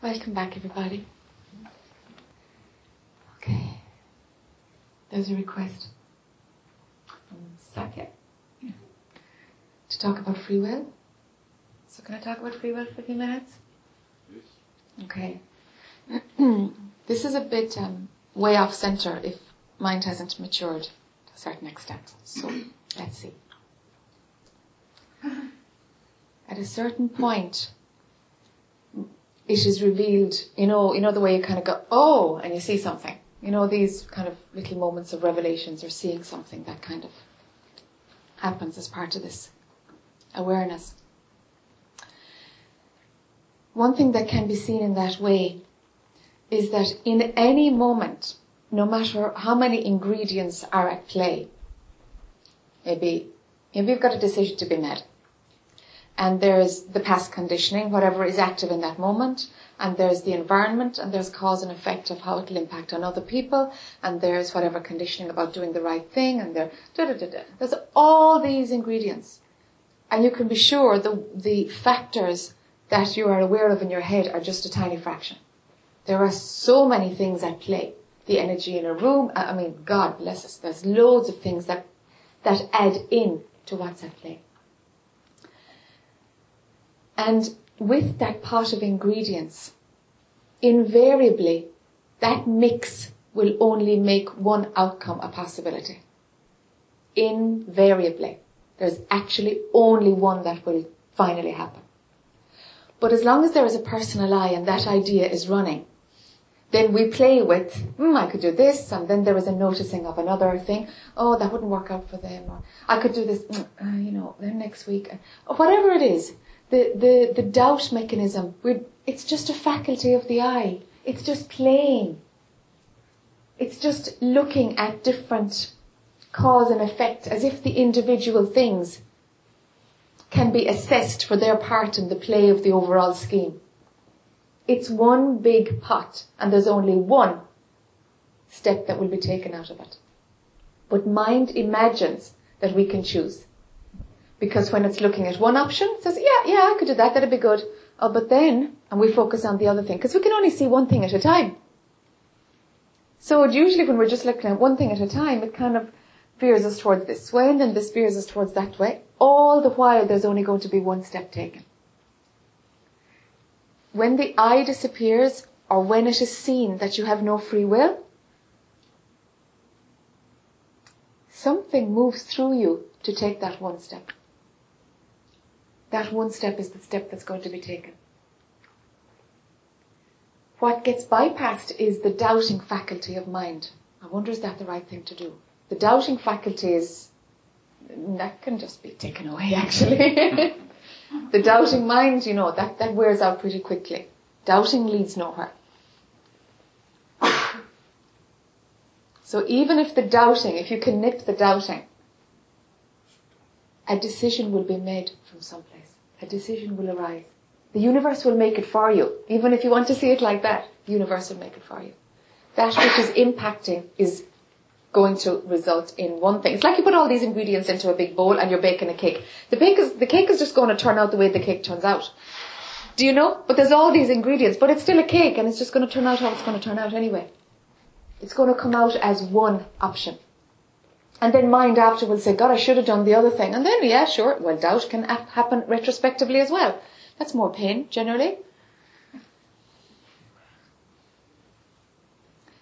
Welcome back, everybody. Okay. There's a request from Sakya to talk about free will. So, can I talk about free will for a few minutes? Okay. this is a bit um, way off center if mind hasn't matured to a certain extent. So, let's see. At a certain point, it is revealed, you know, you know the way you kind of go, oh, and you see something. You know, these kind of little moments of revelations or seeing something that kind of happens as part of this awareness. One thing that can be seen in that way is that in any moment, no matter how many ingredients are at play, maybe, maybe you've got a decision to be made and there's the past conditioning, whatever is active in that moment, and there's the environment, and there's cause and effect of how it'll impact on other people, and there's whatever conditioning about doing the right thing, and there, da da da da. There's all these ingredients, and you can be sure the the factors that you are aware of in your head are just a tiny fraction. There are so many things at play. The energy in a room, I mean, God bless us. There's loads of things that that add in to what's at play. And with that pot of ingredients, invariably, that mix will only make one outcome a possibility. Invariably. There's actually only one that will finally happen. But as long as there is a personal I and that idea is running, then we play with, hmm, I could do this, and then there is a noticing of another thing. Oh, that wouldn't work out for them, or I could do this, mm, uh, you know, then next week. Whatever it is, the, the, the doubt mechanism, We it's just a faculty of the I. It's just playing. It's just looking at different cause and effect as if the individual things can be assessed for their part in the play of the overall scheme. It's one big pot and there's only one step that will be taken out of it. But mind imagines that we can choose. Because when it's looking at one option, it says, yeah, yeah, I could do that, that'd be good. Oh, but then, and we focus on the other thing, because we can only see one thing at a time. So usually when we're just looking at one thing at a time, it kind of veers us towards this way, and then this veers us towards that way. All the while, there's only going to be one step taken. When the I disappears, or when it is seen that you have no free will, something moves through you to take that one step that one step is the step that's going to be taken. What gets bypassed is the doubting faculty of mind. I wonder is that the right thing to do? The doubting faculty is, that can just be taken away actually. the doubting mind, you know, that, that wears out pretty quickly. Doubting leads nowhere. So even if the doubting, if you can nip the doubting, a decision will be made from someplace. A decision will arise. The universe will make it for you. Even if you want to see it like that, the universe will make it for you. That which is impacting is going to result in one thing. It's like you put all these ingredients into a big bowl and you're baking a cake. The cake is, the cake is just going to turn out the way the cake turns out. Do you know? But there's all these ingredients, but it's still a cake and it's just going to turn out how it's going to turn out anyway. It's going to come out as one option. And then mind after will say, God, I should have done the other thing. And then, yeah, sure, well, doubt can happen retrospectively as well. That's more pain, generally.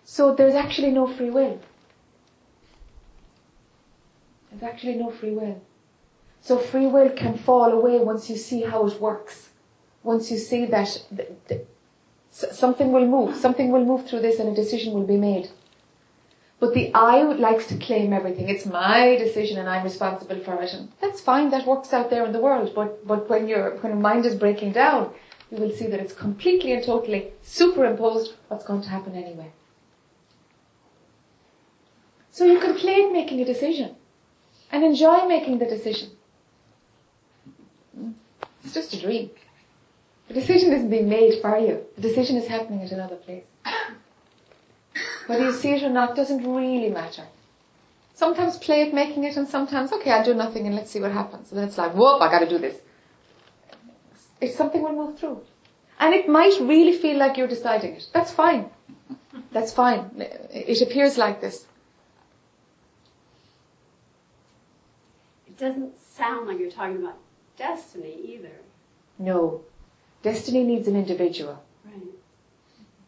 So there's actually no free will. There's actually no free will. So free will can fall away once you see how it works. Once you see that something will move, something will move through this and a decision will be made. But the I likes to claim everything. It's my decision and I'm responsible for it. And that's fine. That works out there in the world. But, but when your, when your mind is breaking down, you will see that it's completely and totally superimposed what's going to happen anyway. So you can play at making a decision and enjoy making the decision. It's just a dream. The decision isn't being made for you. The decision is happening at another place. Whether you see it or not doesn't really matter. Sometimes play at making it and sometimes, okay, I'll do nothing and let's see what happens. And then it's like, whoop, I gotta do this. It's something will move through. And it might really feel like you're deciding it. That's fine. That's fine. It appears like this. It doesn't sound like you're talking about destiny either. No. Destiny needs an individual.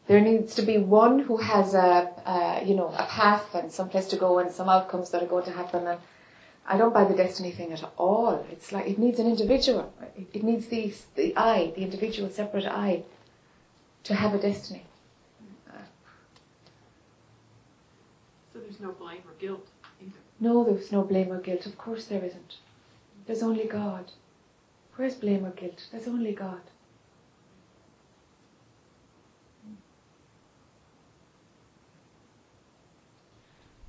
There needs to be one who has a, a, you know, a path and some place to go and some outcomes that are going to happen. And I don't buy the destiny thing at all. It's like it needs an individual. It, it needs the the I, the individual, separate I, to have a destiny. So there's no blame or guilt either. No, there's no blame or guilt. Of course there isn't. There's only God. Where's blame or guilt? There's only God.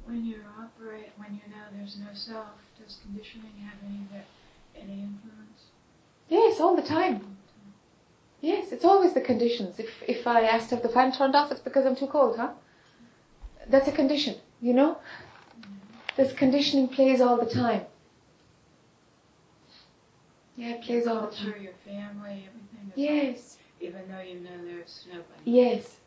When you operate, when you know there's no self, does conditioning have any any influence? Yes, all the time. Yes, it's always the conditions. If if I ask to have the fan turned off, it's because I'm too cold, huh? That's a condition, you know. This conditioning plays all the time. Yeah, it plays all the time. your family, everything. Yes, all- Even though you know there's nobody. yes.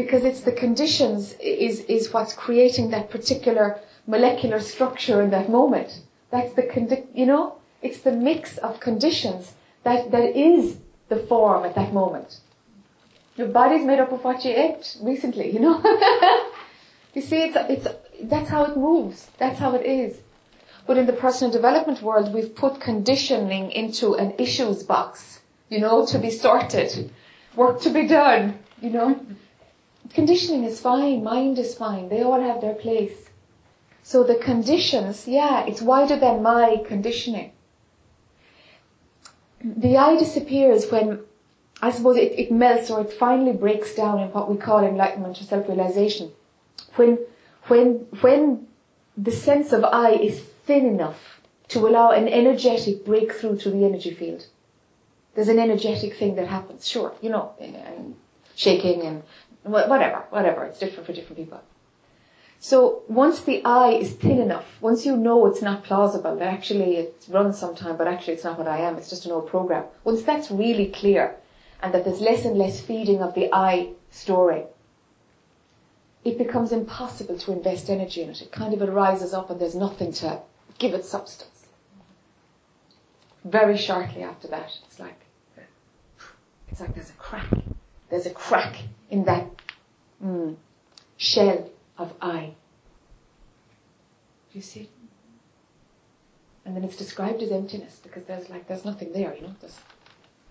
Because it's the conditions is is what's creating that particular molecular structure in that moment. That's the condi- you know, it's the mix of conditions that that is the form at that moment. Your body's made up of what you ate recently, you know. you see, it's it's that's how it moves. That's how it is. But in the personal development world, we've put conditioning into an issues box, you know, to be sorted, work to be done, you know. Conditioning is fine, mind is fine, they all have their place. So the conditions, yeah, it's wider than my conditioning. The I disappears when, I suppose, it, it melts or it finally breaks down in what we call enlightenment or self-realization. When, when, when the sense of I is thin enough to allow an energetic breakthrough to the energy field. There's an energetic thing that happens, sure, you know, and shaking and whatever, whatever. It's different for different people. So once the I is thin enough, once you know it's not plausible, that actually it runs sometime, but actually it's not what I am, it's just an old program. Once that's really clear, and that there's less and less feeding of the I story, it becomes impossible to invest energy in it. It kind of it rises up and there's nothing to give it substance. Very shortly after that, it's like it's like there's a crack. There's a crack in that mm, shell of I. Do you see? And then it's described as emptiness because there's like there's nothing there, you know. There's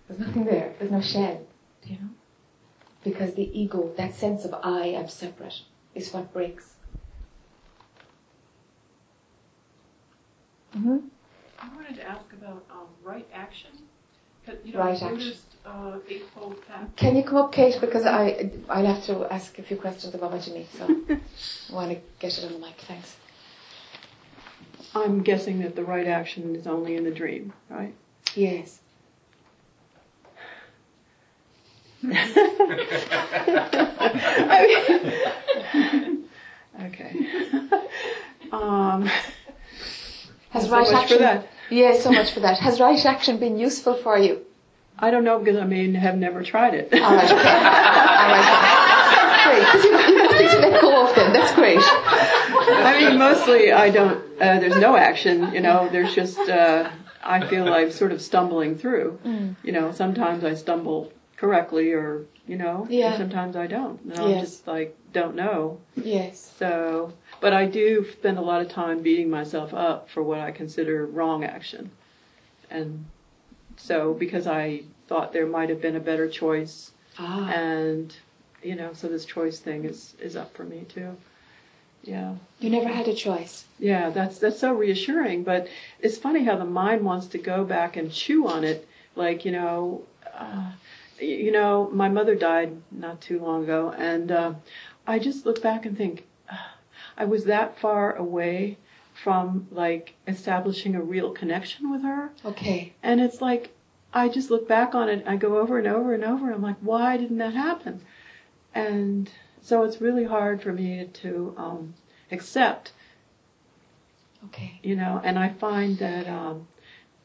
there's nothing there. There's no shell. Do you know? Because the ego, that sense of I am separate, is what breaks. Mm-hmm. I wanted to ask about um, right action. 'Cause, You know, Right the action. Uh, Can you come up, Kate? Because I I'll have to ask a few questions about what you. So I want to get it on the mic. Thanks. I'm guessing that the right action is only in the dream, right? Yes. Okay. um, Has so right much action? Yes, so much for that. Has right action been useful for you? I don't know because I may have never tried it. All right. Okay. All right. Great. 'cause you, you have nothing to let go of then. That's great. I mean, mostly I don't. Uh, there's no action. You know, there's just. Uh, I feel I'm sort of stumbling through. Mm. You know, sometimes I stumble correctly, or you know, and Yeah. sometimes I don't. And I'm just like don't know. Yes. So, but I do spend a lot of time beating myself up for what I consider wrong action, and so because I thought there might have been a better choice, Ah. and you know, so this choice thing is is up for me too. Yeah. You never had a choice. Yeah, that's that's so reassuring. But it's funny how the mind wants to go back and chew on it. Like you know, uh, you know, my mother died not too long ago, and uh, I just look back and think, I was that far away from like establishing a real connection with her, Okay. and it's like I just look back on it. I go over and over and over. And I'm like, why didn't that happen? And so it's really hard for me to um, accept Okay. you know and i find that um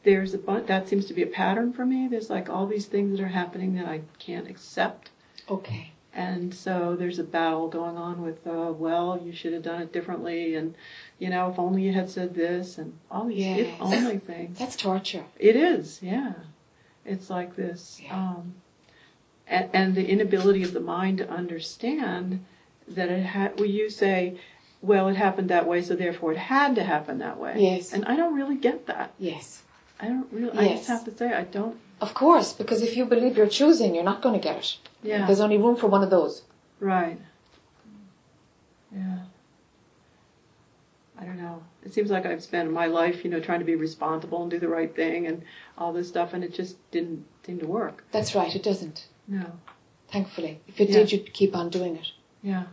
there's a bunch, that seems to be a pattern for me. There's like all these things that are happening that I can't accept. Okay. And so there's a battle going on with, uh, well, you should have done it differently, and you know, if only you had said this, and all these if only things. That's torture. It is, yeah. It's like this, Yeah. um, and, and the inability of the mind to understand that it had. Well, you say, well, it happened that way, so therefore it had to happen that way. Yes. And I don't really get that. Yes. I don't really. I just Yes. have to say, I don't. Of course, because if you believe you're choosing, you're not going to get it. Yeah. There's only room for one of those. Right. Yeah. I don't know. It seems like I've spent my life, you know, trying to be responsible and do the right thing and all this stuff, and it just didn't seem to work. That's right, it doesn't. No. Thankfully. If it Yeah. did, you'd keep on doing it. Yeah.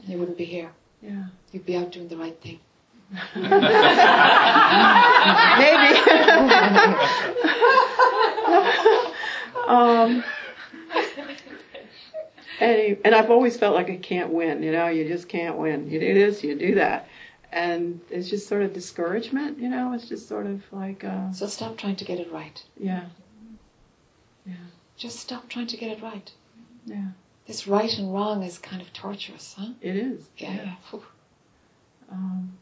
And you wouldn't be here. Yeah. You'd be out doing the right thing. Maybe. um, and, and I've always felt like I can't win. You know, you just can't win. You do this, you do that, and it's just sort of discouragement. You know, it's just sort of like, uh, So stop trying to get it right. yeah, Yeah. Just stop trying to get it right. yeah, This right and wrong is kind of torturous, huh? it is. Yeah, yeah. Um,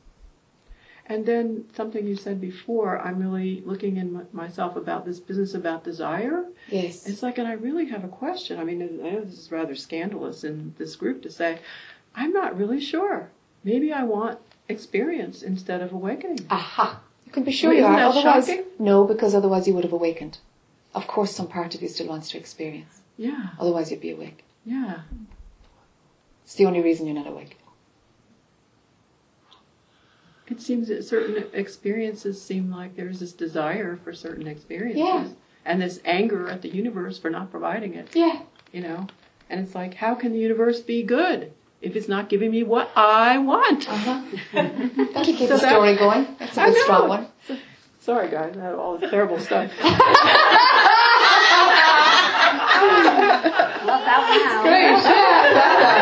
and then something you said before, I'm really looking in m- myself about this business about desire. Yes. It's like, and I really have a question. I mean, I know this is rather scandalous in this group to say, I'm not really sure. Maybe I want experience instead of awakening. Aha. You can be sure Well, you are. Otherwise, shocking? no, because otherwise you would have awakened. Of course, some part of you still wants to experience. Yeah, Otherwise, you'd be awake. yeah, It's the only reason you're not awake. It seems that certain experiences seem like there's this desire for certain experiences. Yeah. And this anger at the universe for not providing it, Yeah. you know? And it's like, how can the universe be good if it's not giving me what I want? Uh-huh. That'll keep So the that- story going. That's a good know. strong one. Sorry, guys, I had all the terrible stuff. Well, that one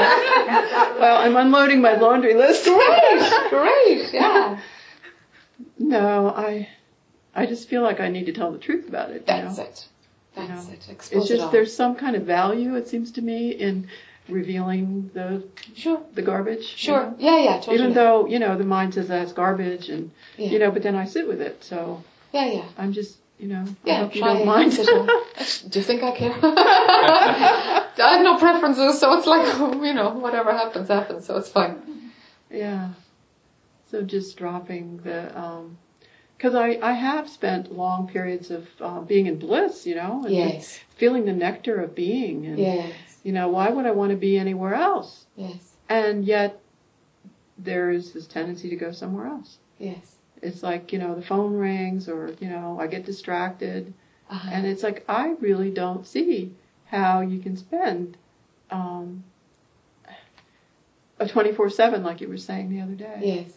out. Well, I'm unloading my laundry list. Great, great, yeah. No, I, I just feel like I need to tell the truth about it. you That's know? it. That's know, it. Expose It's just all. there's some kind of value, it seems to me, in revealing the Sure, the garbage. you sure. know? Yeah, yeah, totally. Even though you know the mind says that's garbage, and yeah. you know, but then I sit with it. So yeah, yeah. I'm just, you know, I Yeah, hope you don't mind. Do you think I care? I have no preferences, so it's like, you know, whatever happens, happens, so it's fine. Yeah. So just dropping the, because I, I have spent long periods of uh, being in bliss, you know, and Yes, feeling the nectar of being. And, yes, you know, why would I want to be anywhere else? yes, And yet there is this tendency to go somewhere else. yes. It's like, you know, the phone rings or, you know, I get distracted. Uh-huh. And it's like, I really don't see how you can spend um, a 24 7, like you were saying the other day. yes,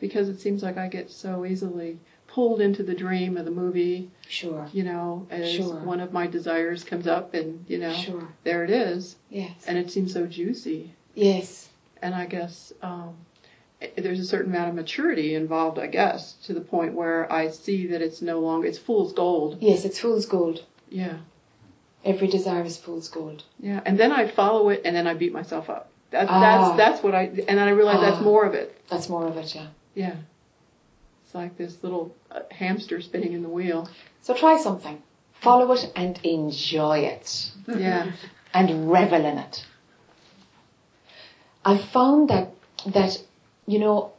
Because it seems like I get so easily pulled into the dream of the movie, sure, you know, as Sure. one of my desires comes up and, you know, sure, there it is. yes, And it seems so juicy. yes, And I guess um, there's a certain amount of maturity involved, I guess, to the point where I see that it's no longer, it's fool's gold. yes, it's fool's gold. Yeah. Every desire is fool's gold. Yeah, and then I follow it, and then I beat myself up. That, Ah. That's that's what I, and then I realize that's Ah. more of it. That's more of it, yeah. Yeah, it's like this little uh, hamster spinning in the wheel. So try something. Follow it and enjoy it. Yeah, and revel in it. I found that that you know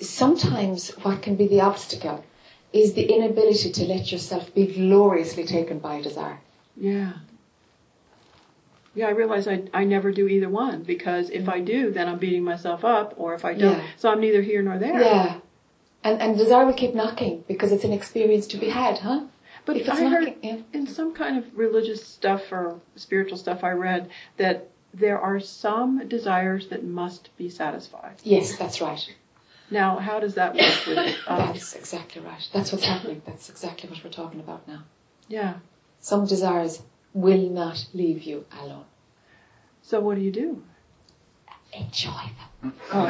sometimes what can be the obstacle is the inability to let yourself be gloriously taken by desire. yeah, yeah. I realize I I never do either one because if I do, then I'm beating myself up, or if I don't, Yeah. so I'm neither here nor there. Yeah. And and desire will keep knocking because it's an experience to be had, huh? But if it's I heard yeah. in some kind of religious stuff or spiritual stuff I read that there are some desires that must be satisfied. Yes, that's right. Now, how does that work with? Um, That's exactly right. That's what's happening. That's exactly what we're talking about now. yeah. Some desires will not leave you alone. So what do you do? enjoy them. Oh,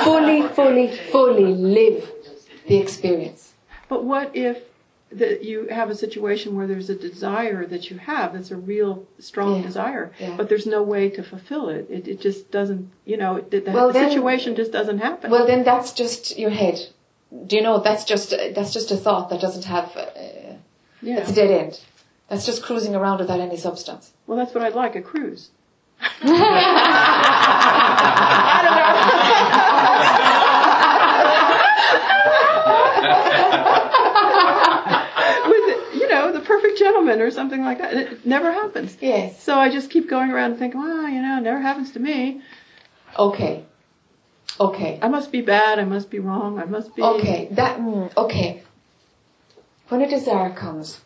fully, fully, fully live the experience. But what if that you have a situation where there's a desire that you have that's a real strong Yeah. desire, Yeah. but there's no way to fulfill it. It, it just doesn't, you know, it, the, Well, the then- situation just doesn't happen. Well, then that's just your head. Do you know that's just that's just a thought that doesn't have uh, yeah. it's a dead end. That's just cruising around without any substance. Well, that's what I'd like a cruise. With, you know, the gentleman or something like that. It never happens. Yes. So I just keep going around and thinking, well, you know, it never happens to me. Okay. Okay. I must be bad. I must be wrong. I must be. Okay. That. Mm, okay. When a desire comes,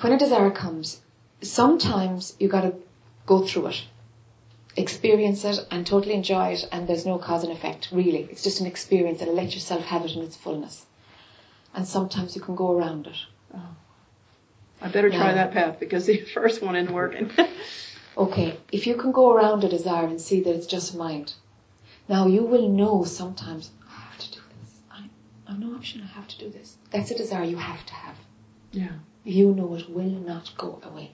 when a desire comes, sometimes you got to go through it, experience it, and totally enjoy it, and there's no cause and effect. Really, it's just an experience, and let yourself have it in its fullness. And sometimes you can go around it. Oh. I better try Yeah. that path because the first one isn't working. Okay, if you can go around a desire and see that it's just mind, now you will know sometimes, ah, I have to do this. I, I have no option, I have to do this. That's a desire you have to have. yeah. You know it will not go away.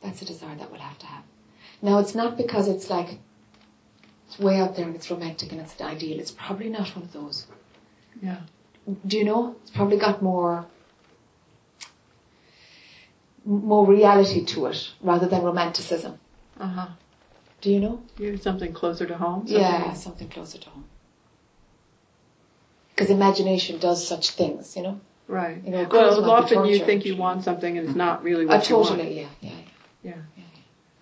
That's a desire that we'll have to have. Now, it's not because it's like, it's way out there and it's romantic and it's an ideal. It's probably not one of those. Yeah. Do you know? It's probably got more, more reality to it rather than romanticism. Uh huh. Do you know? You something closer to home. Something Yeah, something closer to home. Because imagination does such things, you know. Right. You know, well, often you think you want something and it's not really Uh, what you want. totally, yeah, yeah, Yeah. yeah.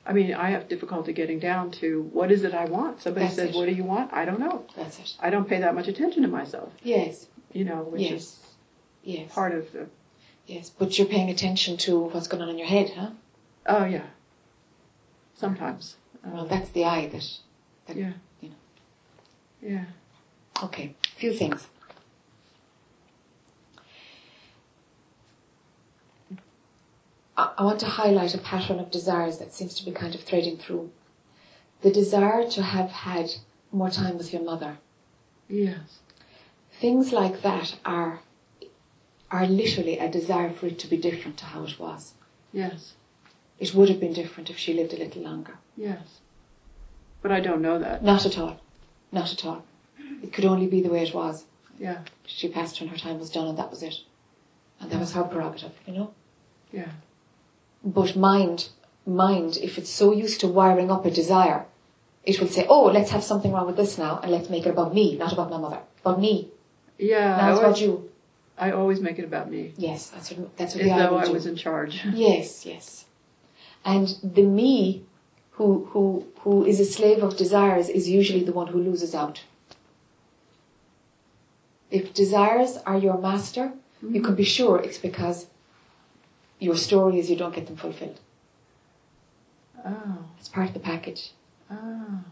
I mean, I have difficulty getting down to what is it I want. Somebody That's says, it. "What do you want?" I don't know. That's it. I don't pay that much attention to myself. Yes, You know, which Yes. is yes, part of the. yes. But you're paying attention to what's going on in your head, huh? Oh yeah. Sometimes. Well, um, that's the I that. that yeah. You know. Yeah. Okay, a few things. I I want to highlight a pattern of desires that seems to be kind of threading through. The desire to have had more time with your mother. Yes. Things like that are are literally a desire for it to be different to how it was. Yes. It would have been different if she lived a little longer. Yes. But I don't know that. Not at all. Not at all. It could only be the way it was. Yeah. She passed when her time was done and that was it. And that was her prerogative, you know? Yeah. But mind, mind, if it's so used to wiring up a desire, it will say, oh, let's have something wrong with this now and let's make it about me, not about my mother. About me. Yeah. Now I it's about always, you. I always make it about me. Yes, that's what, that's what As though I was in charge. Yes, yes. And the me who, who, who is a slave of desires is usually the one who loses out. If desires are your master, you can mm-hmm. be sure it's because your story is you don't get them fulfilled. Oh. It's part of the package. Oh.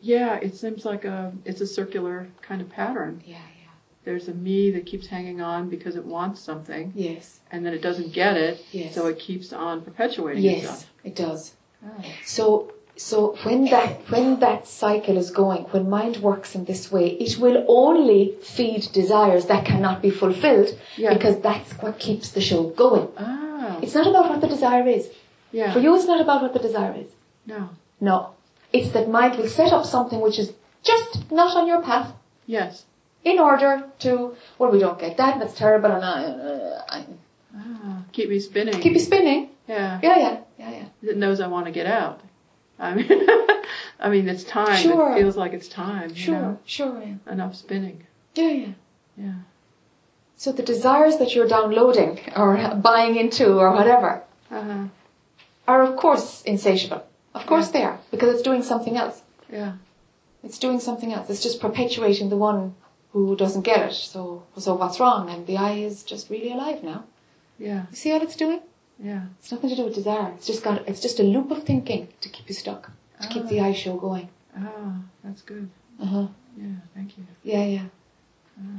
Yeah. It seems like a. It's a circular kind of pattern. Yeah, yeah. There's a me that keeps hanging on because it wants something. Yes, and then it doesn't get it, Yes. so it keeps on perpetuating yes, itself. it does. Oh. So, so when that when that cycle is going, when mind works in this way, it will only feed desires that cannot be fulfilled Yeah. because that's what keeps the show going. Oh. It's not about what the desire is. Yeah. For you, it's not about what the desire is. No. No, it's that mind will set up something which is just not on your path Yes. in order to. Well, we don't get that, that's terrible, and I, uh, I Ah. Keep me spinning. keep me spinning. Yeah. Yeah, yeah, yeah, yeah. It knows I want to get out. I mean, I mean, it's time. Sure. It feels like it's time. You Sure, know? sure, yeah, Enough spinning. yeah, yeah. Yeah. So the desires that you're downloading or buying into or whatever Uh-huh. are of course insatiable. Of course they are, because it's doing something else. Yeah. It's doing something else. It's just perpetuating the one who doesn't get it. So, so what's wrong? And the I is just really alive now. Yeah. You see what it's doing? Yeah. It's nothing to do with desire. It's just got. It's just a loop of thinking to keep you stuck, to keep the I show going. Ah, that's good. Uh huh. Yeah. Thank you. Yeah, yeah.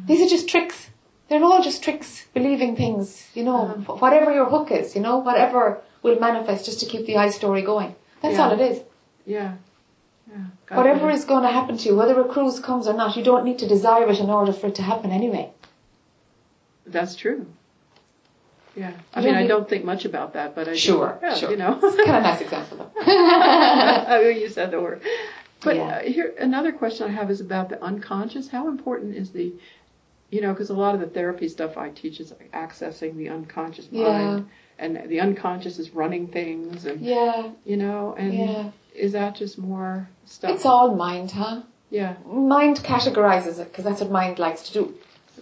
These are just tricks. They're all just tricks, believing things, you know, wh- whatever your hook is, you know, whatever will manifest just to keep the I story going. That's Yeah. all it is. Yeah. Yeah. Whatever forbid. is going to happen to you, whether a cruise comes or not, you don't need to desire it in order for it to happen anyway. That's true. Yeah. I You mean, I don't think much about that, but I do. Sure, yeah, sure. You know. It's kind of a nice example though. I mean, you said the word. But Yeah. uh, here, another question I have is about the unconscious. How important is the, you know, because a lot of the therapy stuff I teach is accessing the unconscious mind, and the unconscious is running things, and yeah, you know, and yeah. is that just more stuff? It's all mind, huh? yeah, Mind categorizes it because that's what mind likes to do.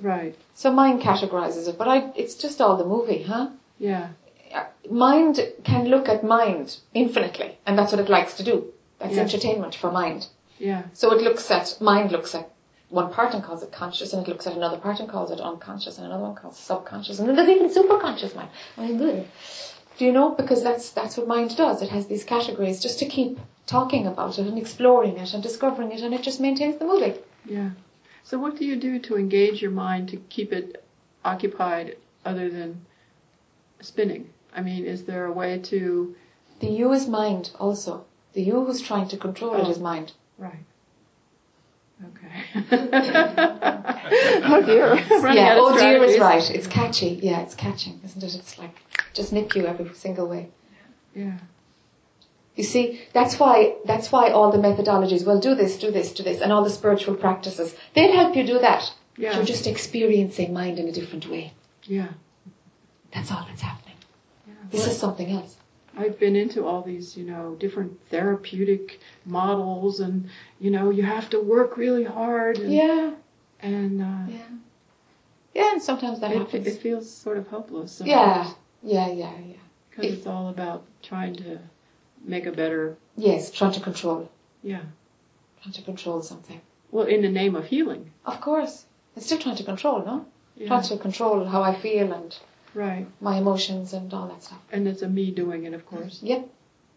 right. So mind categorizes it, but I, it's just all the movie, huh? Yeah, Uh, Mind can look at mind infinitely, and that's what it likes to do. That's Yeah. entertainment for mind. yeah, So it looks at, mind looks at one part and calls it conscious, and it looks at another part and calls it unconscious, and another one calls it subconscious, and then there's even superconscious mind. I mean, good. Do you know? Because that's, that's what mind does. It has these categories just to keep talking about it and exploring it and discovering it, and it just maintains the movie. yeah. So what do you do to engage your mind to keep it occupied other than spinning? I mean, is there a way to The you is mind also. The you who's trying to control it Oh. is mind. Right. Okay. oh dear. Yeah, oh dear is right. It's catchy. Yeah, it's catching, isn't it? It's like, just nip you every single way. Yeah. You see, that's why, that's why all the methodologies, well, do this, do this, do this, and all the spiritual practices, they'll help you do that. Yeah. You're just experiencing mind in a different way. Yeah. That's all that's happening. yeah. This Well, is something else. I've been into all these, you know, different therapeutic models, and you know, you have to work really hard. And, Yeah, And uh, yeah. Yeah, and sometimes that it, happens. it feels sort of hopeless. yeah, yeah, yeah, yeah. Because it's all about trying to make a better. Yes, trying to control, Yeah. trying to control something. Well, in the name of healing. Of course. It's still trying to control, no? Yeah. Trying to control how I feel and Right. my emotions and all that stuff. And it's a me doing it, of course. Yep.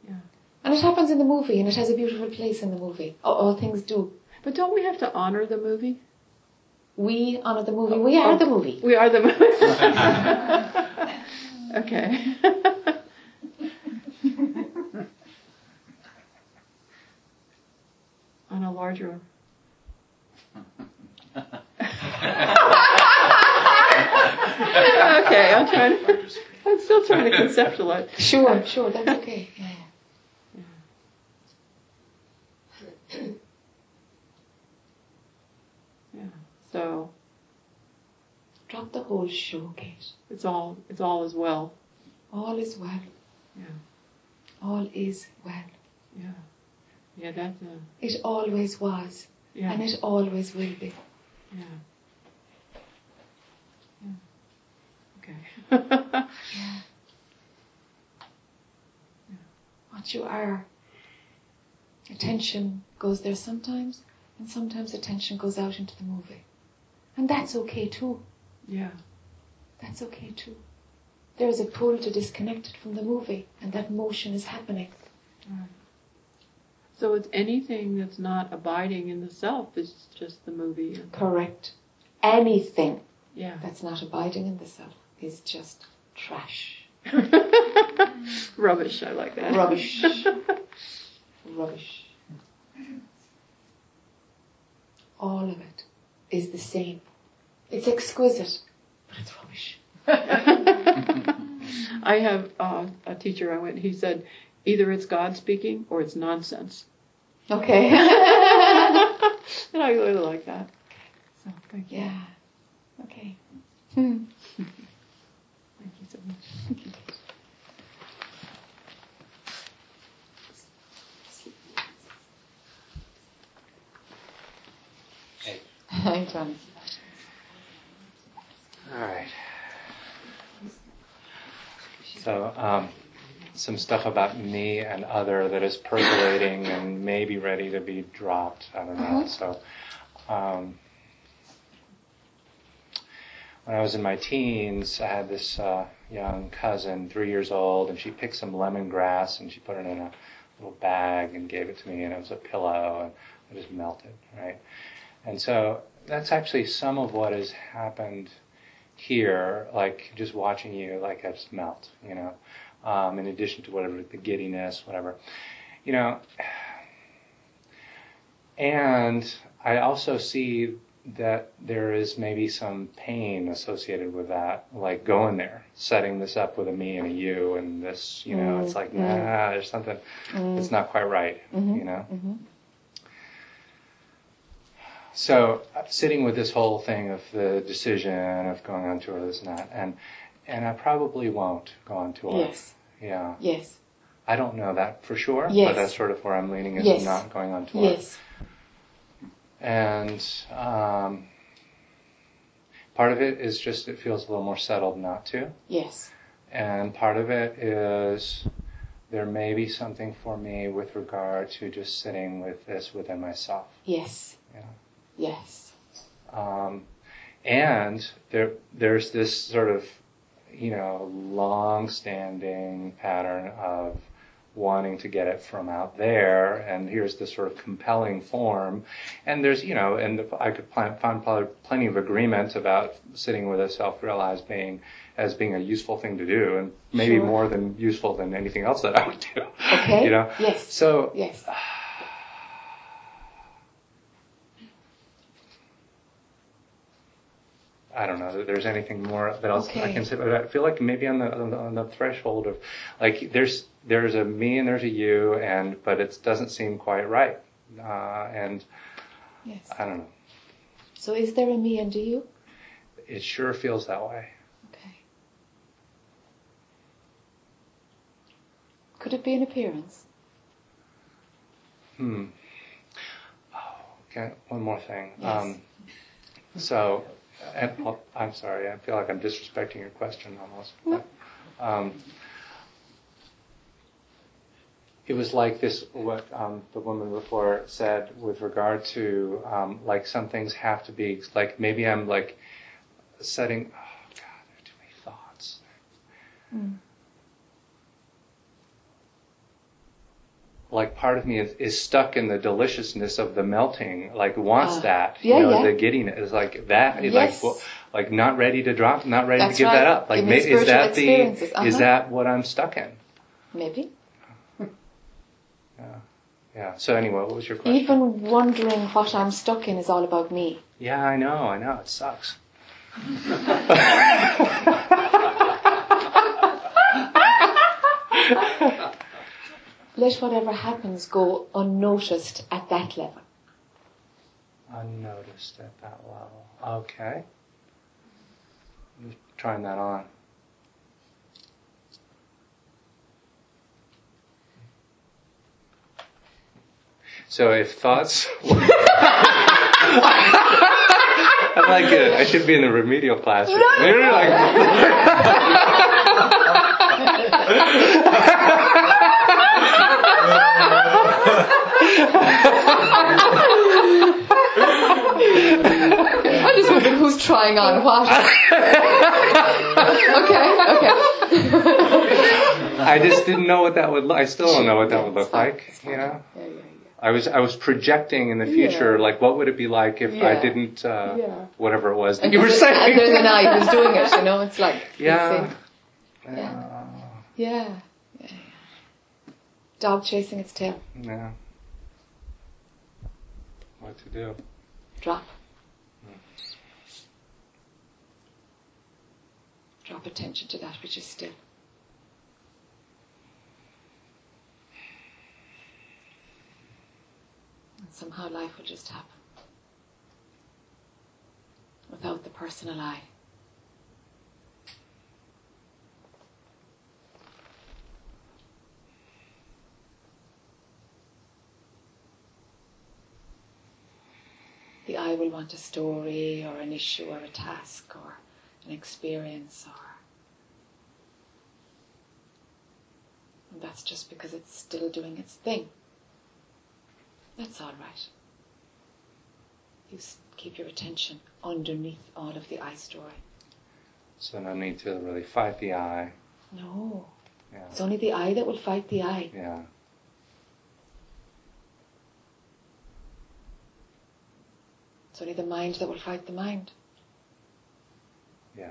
Yeah. And it happens in the movie, and it has a beautiful place in the movie. All, all things do. But don't we have to honor the movie? We honor the movie. We oh, are oh. the movie. We are the movie. okay. On a larger. Okay, I'm trying. To, I'm still trying to conceptualize. Sure, sure, that's okay. Yeah. Yeah. So Drop the whole show, Kate. it's all it's all as well. All is well. Yeah. All is well. Yeah. Yeah. That's a. It always was, Yeah. and it always will be. Yeah. Yeah. You are. Attention goes there sometimes, and sometimes attention goes out into the movie. And that's okay too. yeah. That's okay too. There is a pull to disconnect it from the movie, and that motion is happening. So it's anything that's not abiding in the self is just the movie. Correct. Anything Yeah. that's not abiding in the self is just trash. Rubbish. I like that. Rubbish. Rubbish. All of it is the same. It's exquisite, but it's rubbish. I have uh, a teacher I went. He said, either it's God speaking or it's nonsense, Okay. and I really like that. So thank you. yeah. Okay. Hmm. Thank you so much. Hi, Johnny. All right. So, um, some stuff about me and other that is percolating and maybe ready to be dropped. I don't know. So, um, when I was in my teens, I had this uh, young cousin, three years old, and she picked some lemongrass and she put it in a little bag and gave it to me, and it was a pillow, and I just melted, right? And so that's actually some of what has happened here, like just watching you, like I've melt, you know. Um, in addition to whatever the giddiness, whatever, you know. And I also see that there is maybe some pain associated with that, like going there, setting this up with a me and a you, and this, you know, it's mm, like, mm. nah, there's something, it's mm. not quite right, mm-hmm. you know. Mm-hmm. So uh, sitting with this whole thing of the decision of going on tour, this and that, and and I probably won't go on tour. Yes. Yeah. Yes. I don't know that for sure, Yes. but that's sort of where I'm leaning is Yes. not going on tour. Yes. And um, part of it is just it feels a little more settled not to. Yes. And part of it is there may be something for me with regard to just sitting with this within myself. Yes. Yeah. Yes. Um, and there, there's this sort of, you know, long-standing pattern of wanting to get it from out there, and here's this sort of compelling form. And there's, you know, and I could find probably plenty of agreement about sitting with a self-realized being as being a useful thing to do, and maybe Sure. more than useful than anything else that I would do. Okay. You know. Yes. So Yes. I don't know that there's anything more that else I can say. But I feel like maybe on the, on the on the threshold of like there's there's a me and there's a you, and but it doesn't seem quite right. Uh, and Yes. I don't know. So is there a me and a you? It sure feels that way. Okay. Could it be an appearance? Hmm. Oh, okay. One more thing. Yes. Um, so, and, oh, I'm sorry. I feel like I'm disrespecting your question almost. But, um, it was like this. What um, the woman before said with regard to um, like some things have to be like maybe I'm like setting. Oh God, there are too many thoughts. Like part of me is, is stuck in the deliciousness of the melting, like wants Ah. that, Yeah, you know, yeah. the giddiness is like that, Yes. like well, like not ready to drop, not ready That's to give right. that up. Like Give may, is that the is Uh-huh. that what I'm stuck in? Maybe. Yeah. Yeah. So anyway, what was your question? Even wondering what I'm stuck in is all about me. yeah, I know, I know, it sucks. Let whatever happens go unnoticed at that level. Unnoticed at that level. Okay. I'm just trying that on. So if thoughts. I like it. I should be in the remedial class. Maybe like- I just wondered who's trying on what. okay, okay. I just didn't know what that would look. I still don't know what that would look like. it's You know. Yeah, yeah, I was I was projecting in the future, Yeah. like what would it be like if I didn't, uh, Yeah. whatever it was that And you were saying. And there's an I who's doing it, you know, it's like, you yeah. see. Yeah. Yeah. yeah. Dog chasing its tail. Yeah. What to do? Drop. Hmm. Drop attention to that which is still. And somehow life will just happen. Without the personal I. The I will want a story or an issue or a task or an experience or and that's just because it's still doing its thing. That's all right. You keep your attention underneath all of the I story. So no need to really fight the I. No, Yeah. it's only the I that will fight the I. Yeah. It's only the mind that will fight the mind. Yeah.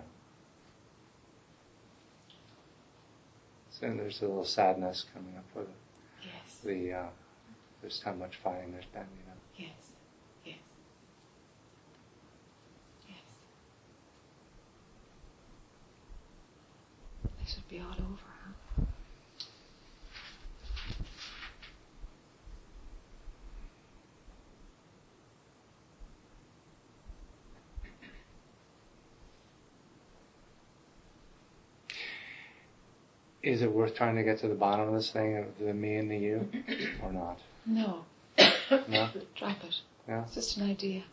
So there's a little sadness coming up with it. Yes. The uh, there's how much fighting there's been, you know. Yes. Yes. Yes. This would be all over. Is it worth trying to get to the bottom of this thing of the me and the you, or not? No. No. Drop it. Yeah. It's just an idea.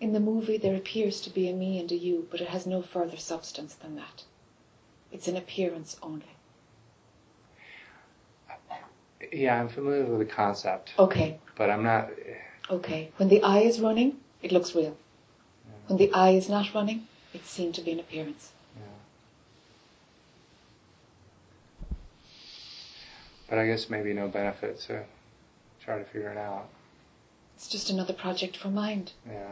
In the movie, there appears to be a me and a you, but it has no further substance than that. It's an appearance only. Yeah, I'm familiar with the concept, Okay, but I'm not. okay. When the I is running, it looks real. When the I is not running, it's seen to be an appearance. Yeah. But I guess maybe no benefit to try to figure it out. It's just another project for mind. Yeah.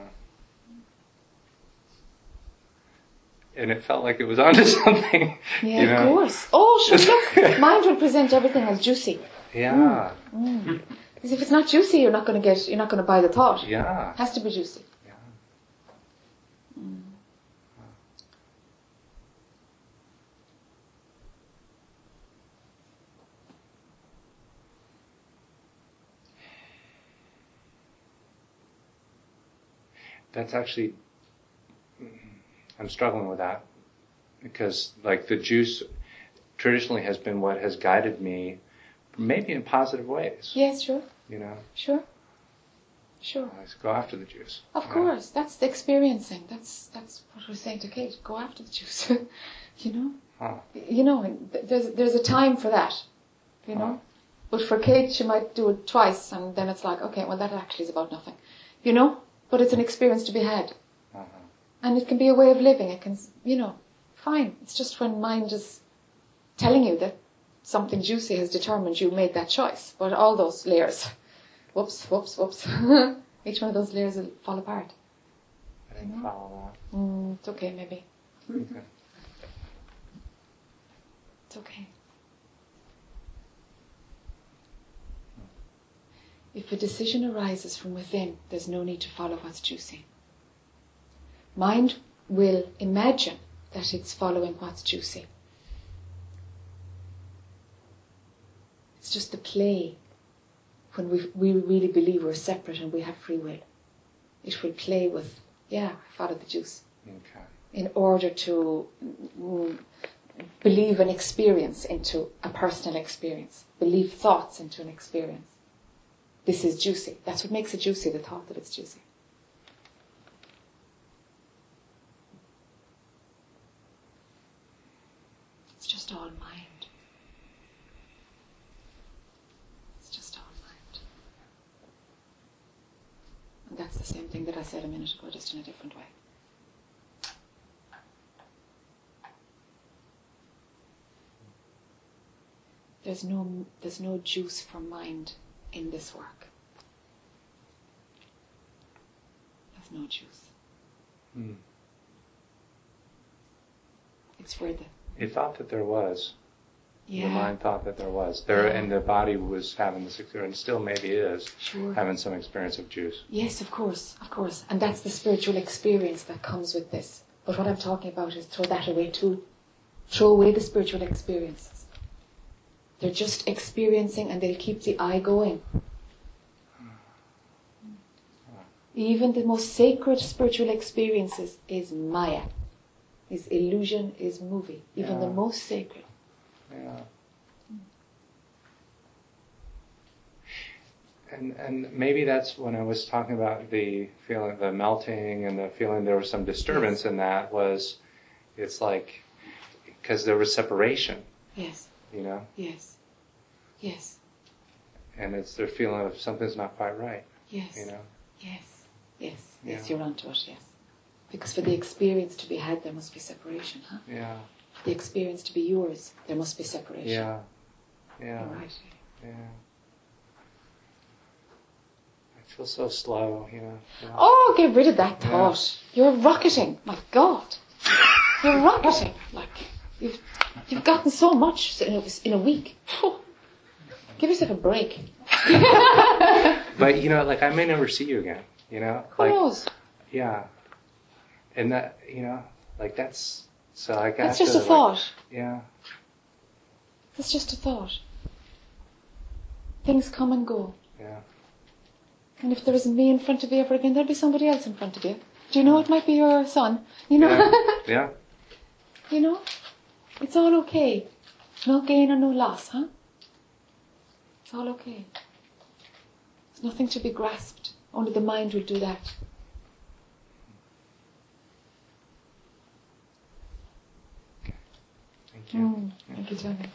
And it felt like it was onto something. Yeah, you know? of course. Oh, sure, look. mind will present everything as juicy. Yeah. Mm. Mm. Because if it's not juicy, you're not going to get, you're not going to buy the thought. Yeah. It has to be juicy. Yeah. That's actually, I'm struggling with that because, like, the juice traditionally has been what has guided me, maybe in positive ways. Yes, sure, You know, sure, sure. let's go after the juice. Of Yeah. course, that's the experiencing. That's that's what we're saying to Kate. Go after the juice. you know, Huh. you know. and There's there's a time for that. You know, Huh. but for Kate, she might do it twice, and then it's like, okay, well, that actually is about nothing. You know, but it's an experience to be had, Uh-huh. and it can be a way of living. It can, you know, fine. It's just when mind is telling you that something juicy has determined you made that choice. But all those layers, whoops, whoops, whoops. Each one of those layers will fall apart. I didn't follow Mm, it's okay, maybe. Okay. It's okay. If a decision arises from within, there's no need to follow what's juicy. Mind will imagine that it's following what's juicy. It's just the play when we, we really believe we're separate and we have free will. It will play with, yeah, follow the juice Okay. in order to mm, believe an experience into a personal experience, believe thoughts into an experience. This is juicy. That's what makes it juicy, the thought that it's juicy. It's just all mind. It's just all mind. And that's the same thing that I said a minute ago, just in a different way. There's no, there's no juice for mind in this work. There's no juice. Hmm. It's for the It thought that there was. yeah, The mind thought that there was. There, Yeah. and the body was having this experience, and still maybe is sure. having some experience of juice. Yes, of course, of course, and that's the spiritual experience that comes with this. But what I'm talking about is throw that away too. Throw away the spiritual experiences. They're just experiencing, and they'll keep the I going. Even the most sacred spiritual experiences is Maya, is illusion, is movie. Even the most sacred. Yeah. And and maybe that's when I was talking about the feeling, the melting, and the feeling there was some disturbance in that was, it's like, because there was separation, Yes, you know, yes, yes, and it's their feeling of something's not quite right, yes. you know. Yes, yes, yes, Yeah. you're onto it, yes. Because for the experience to be had, there must be separation, huh? Yeah, For the experience to be yours, there must be separation. yeah, yeah, You're right. yeah. I feel so slow, you know. yeah. Oh, get rid of that Yeah. thought. You're rocketing. My God. You're rocketing. Like, you've, You've gotten so much in a, in a week. Give yourself a break. But you know, like I may never see you again. You know, Who like knows? yeah, and that you know, like that's so I got That's just to, a like, thought. yeah, That's just a thought. Things come and go. yeah. And if there isn't me in front of you ever again, there'll be somebody else in front of you. Do you know it might be your son? You know? Yeah. yeah. you know? It's all okay. No gain or no loss, huh? It's all okay. There's nothing to be grasped. Only the mind will do that. Thank you. Mm. Thank you, Johnny.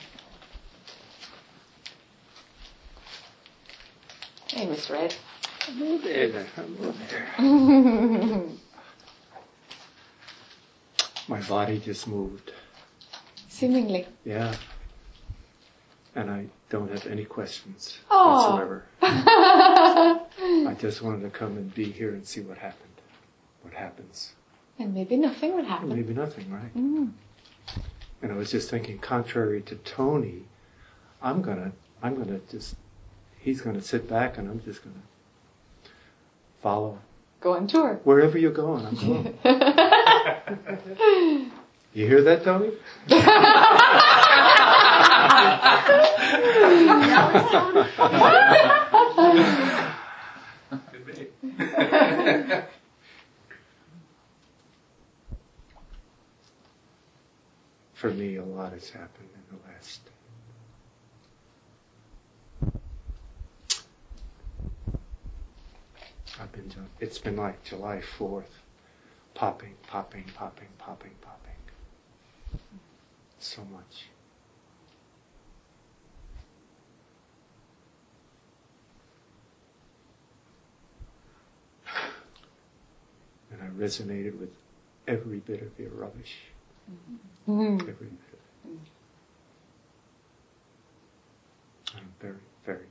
Hey, Mr. Ed. Hello there. Hello there. My body just moved. Seemingly. Yeah. And I don't have any questions Aw. whatsoever. I just wanted to come and be here and see what happened. What happens. and maybe nothing will happen. Maybe nothing, right? Mm. And I was just thinking, contrary to Tony, I'm gonna, I'm gonna just, he's gonna sit back and I'm just gonna follow Go on tour. wherever you're going. I'm going. you hear that, Tony? For me, a lot has happened in the last. I've been. ju- It's been like July Fourth, popping, popping, popping, popping, popping. So much. And I resonated with every bit of your rubbish. Mm. Every bit of it. I'm very, very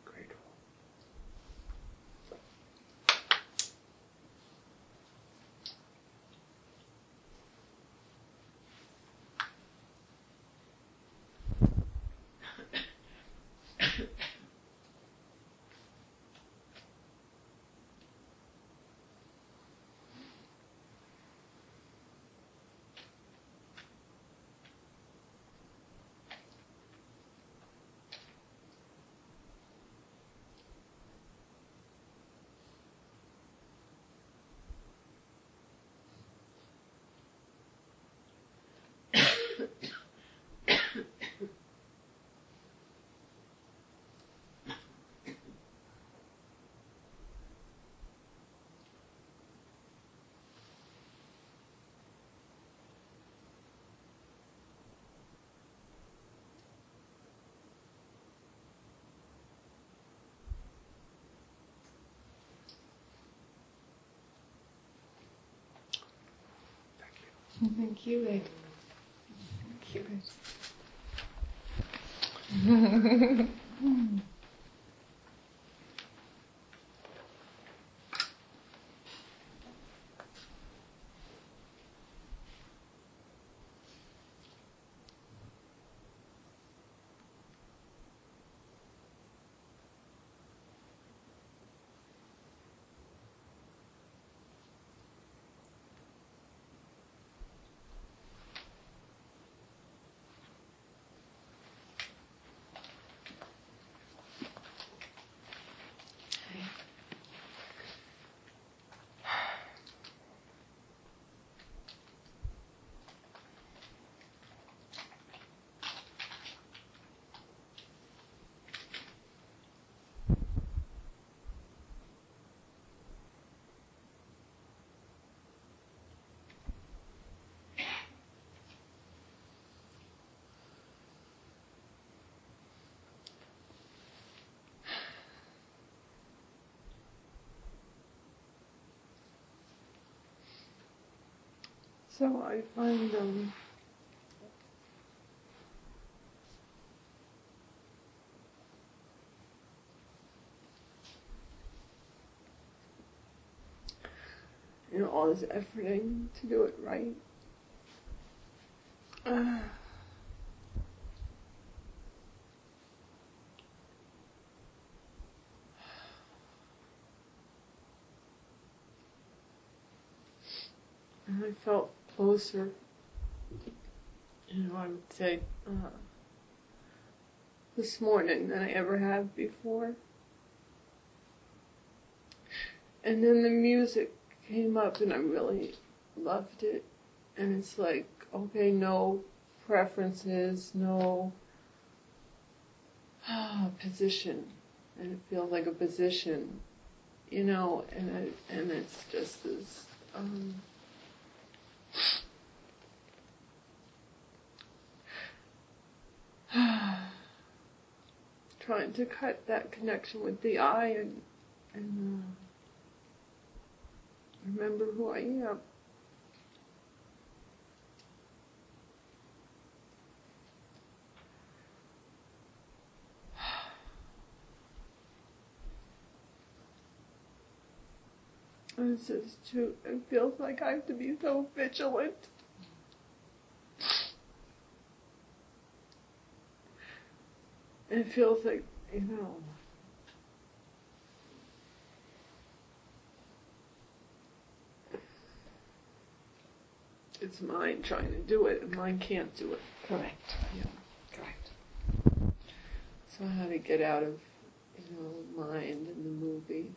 Thank you, Ed. Thank you, Ed. So I find um, you know, all this efforting to do it right. Uh, and I felt closer. You know, I would say uh, this morning than I ever have before. And then the music came up and I really loved it. And it's like, okay, no preferences, no position. And it feels like a position, you know, and I, and it's just this um, trying to cut that connection with the I and and uh, remember who I am. This is true. It feels like I have to be so vigilant. It feels like, you know, it's mine trying to do it, and mine can't do it. Correct. Yeah. Correct. So how to get out of, you know, mind in the movie.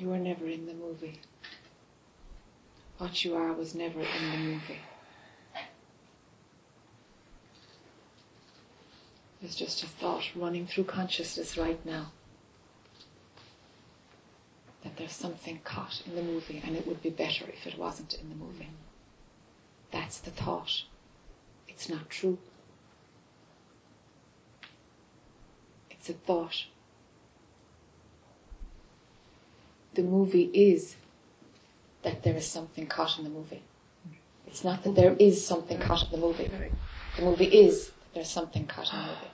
You were never in the movie. What you are was never in the movie. There's just a thought running through consciousness right now that there's something caught in the movie and it would be better if it wasn't in the movie. That's the thought. It's not true. It's a thought. The movie is that there is something caught in the movie. It's not that there is something caught in the movie. The movie is that there's something caught in the movie.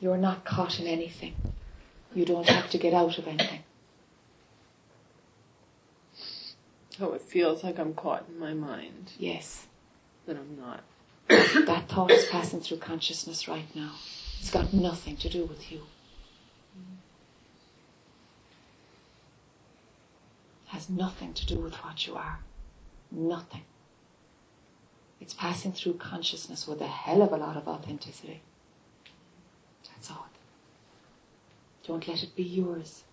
You're not caught in anything. You don't have to get out of anything. So it feels like I'm caught in my mind, Yes. but I'm not. That thought is passing through consciousness right now. It's got nothing to do with you. Has nothing to do with what you are. Nothing. It's passing through consciousness with a hell of a lot of authenticity. That's all. Don't let it be yours.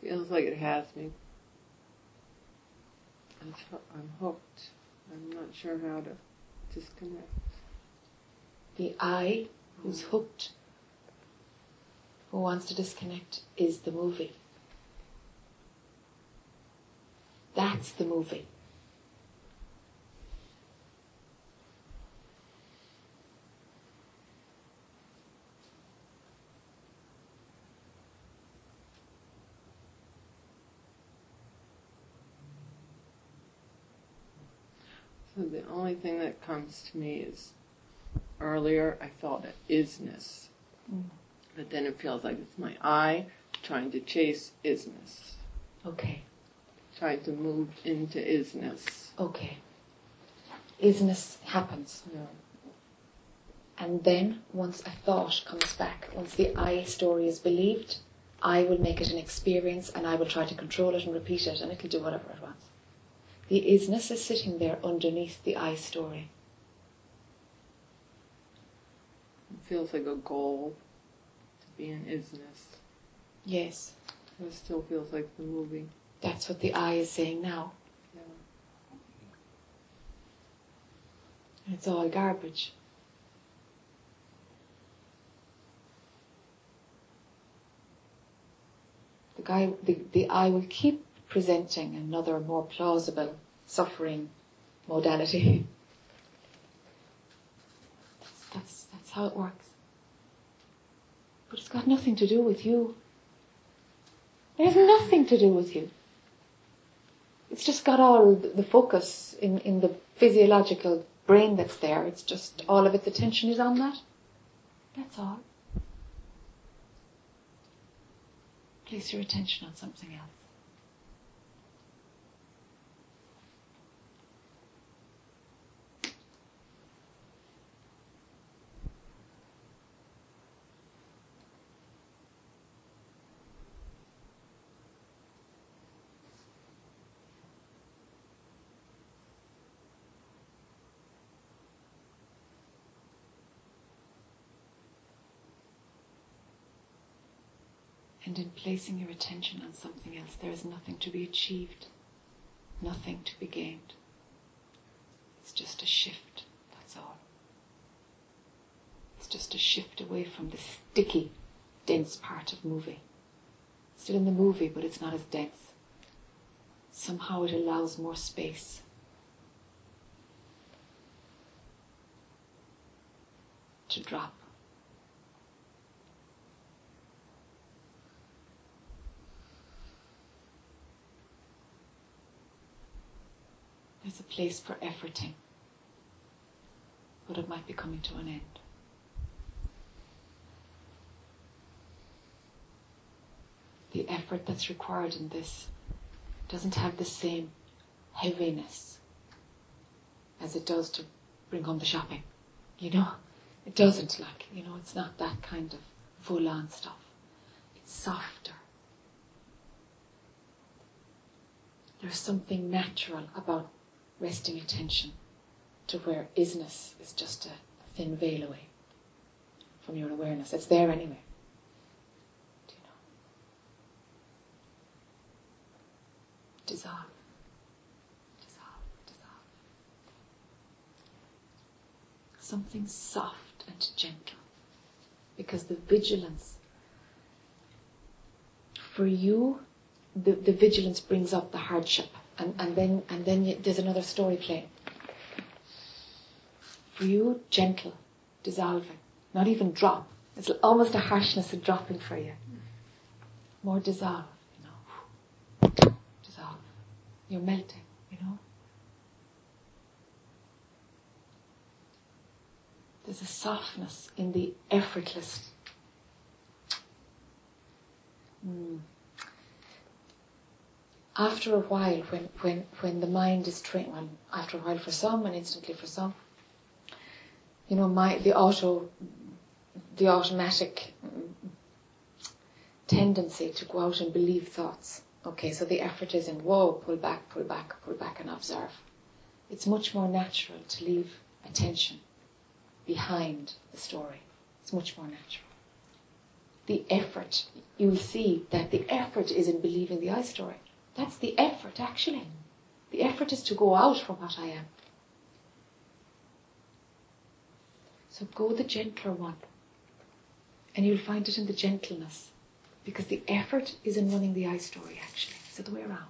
Feels like it has me. I'm I'm hooked. I'm not sure how to disconnect. The I who's hooked, who wants to disconnect, is the movie. That's the movie. So the only thing that comes to me is earlier I felt an isness. Mm. But then it feels like it's my I trying to chase isness, Okay, trying to move into isness. okay. Isness happens. Yeah. And then, once a thought comes back, once the I story is believed, I will make it an experience and I will try to control it and repeat it and it'll do whatever it wants. The isness is sitting there underneath the I story. It feels like a goal to be an isness. Yes, It still feels like the movie. that's what the I is saying now. Yeah. It's all garbage. The guy, the, the I will keep presenting another more plausible suffering modality. That's, that's, that's how it works. But it's got nothing to do with you. It has nothing to do with you. It's just got all the focus in, in the physiological brain that's there. It's just all of its attention is on that. That's all. Place your attention on something else. And in placing your attention on something else, there is nothing to be achieved, nothing to be gained. It's just a shift, that's all. It's just a shift away from the sticky, dense part of movie. Still in the movie, but it's not as dense. Somehow it allows more space. To drop. There's a place for efforting, but it might be coming to an end. The effort that's required in this doesn't have the same heaviness as it does to bring home the shopping. You know? It doesn't like, you know, it's not that kind of full on stuff. It's softer. There's something natural about resting attention to where isness is just a thin veil away from your awareness. It's there anyway. Do you know? Dissolve. Dissolve. Dissolve. Something soft and gentle. Because the vigilance for you, the, the vigilance brings up the hardship and, and then and then you, there's another story playing. For you, gentle, dissolving, not even drop. It's almost a harshness of dropping for you. More dissolve, you know. Dissolve. You're melting, you know. There's a softness in the effortless. Mm after a while, when, when, when the mind is trained, well, after a while for some and instantly for some, you know, my, the auto, the automatic tendency to go out and believe thoughts. Okay, so the effort is in, whoa, pull back, pull back, pull back and observe. It's much more natural to leave attention behind the story. It's much more natural. The effort, you'll see that the effort is in believing the I story. That's the effort, actually. The effort is to go out from what I am. So go the gentler one. And you'll find it in the gentleness. Because the effort is in running the I story, actually. It's the other way around.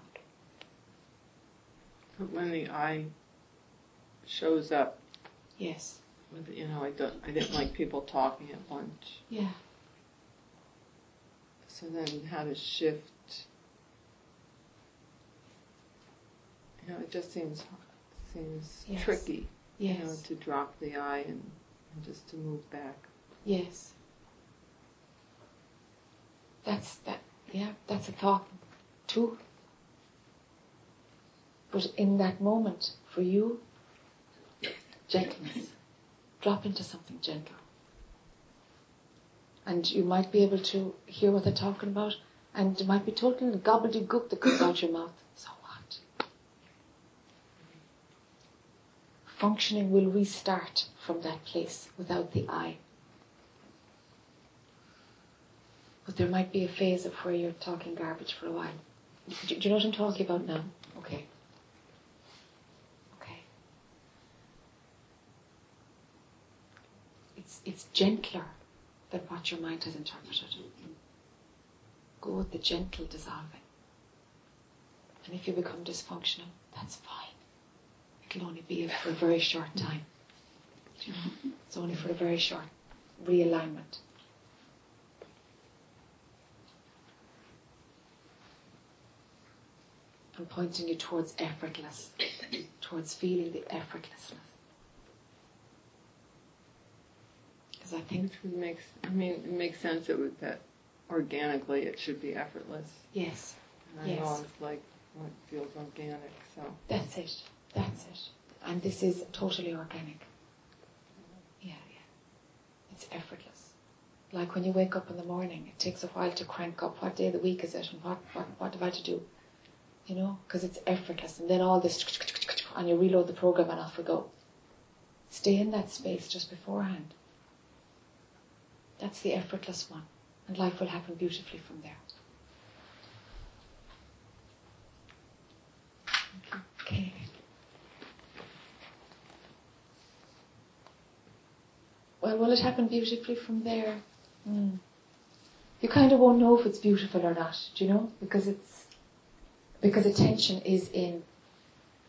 But when the I shows up, Yes. with, you know, I don't, I didn't like people talking at lunch. Yeah. So then how to shift You know, it just seems seems Yes. tricky. You know, to drop the I and, and just to move back. Yes. That's that. Yeah, that's a thought too. But in that moment, for you, gentleness. Drop into something gentle. And you might be able to hear what they're talking about, and it might be total gobbledygook that comes out your mouth. So what? Functioning will restart from that place without the I. But there might be a phase of where you're talking garbage for a while. Do, you know what I'm talking about now? Okay. Okay. It's it's gentler than what your mind has interpreted. Go with the gentle dissolving. And if you become dysfunctional, that's fine. It'll only be for a very short time. You know? It's only for a very short realignment. I'm pointing you towards effortless, towards feeling the effortlessness. Because I think, Which would make, I mean, it makes sense that would, that organically it should be effortless. Yes. And I know Yes. it's like what feels organic. So That's it. That's it. And this is totally organic. Yeah, yeah. It's effortless. Like when you wake up in the morning, it takes a while to crank up what day of the week is it and what, what, what have I to do? You know, because it's effortless. And then all this, and you reload the program and off we go. Stay in that space just beforehand. That's the effortless one. And life will happen beautifully from there. Okay. Well, will it happen beautifully from there? Mm. You kind of won't know if it's beautiful or not, do you know? Because it's because attention is in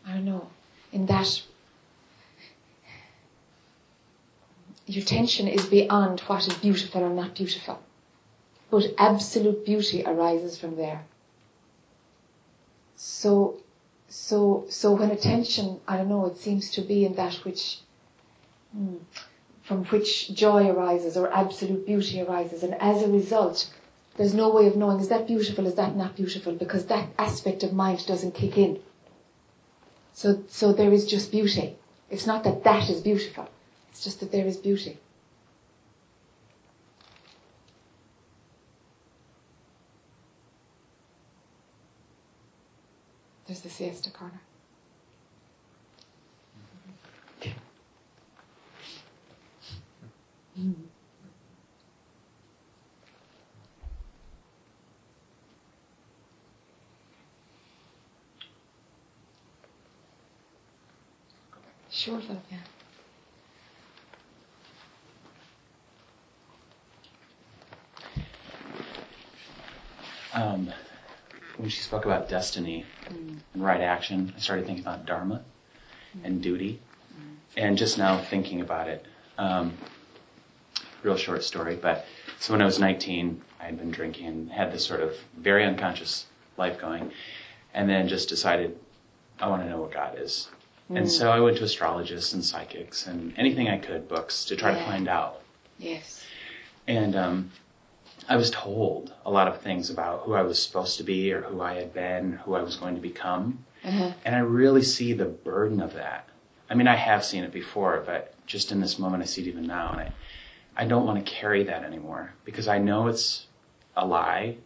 I don't know, in that your attention is beyond what is beautiful or not beautiful. But absolute beauty arises from there. So so so when attention I don't know, it seems to be in that which hmm, from which joy arises or absolute beauty arises and as a result there's no way of knowing is that beautiful, is that not beautiful, because that aspect of mind doesn't kick in. So, so there is just beauty. It's not that that is beautiful. It's just that there is beauty. There's the siesta corner. Sure. Um, when she spoke about destiny and right action, I started thinking about dharma and duty, and just now thinking about it. Um, real short story, but so when I was 19, I had been drinking, had this sort of very unconscious life going, and then just decided I want to know what God is. And so I went to astrologists and psychics and anything I could, books, to try to find out. Yes. And um, I was told a lot of things about who I was supposed to be or who I had been, who I was going to become. Uh-huh. And I really see the burden of that. I mean, I have seen it before, but just in this moment, I see it even now. And I, I don't want to carry that anymore because I know it's a lie.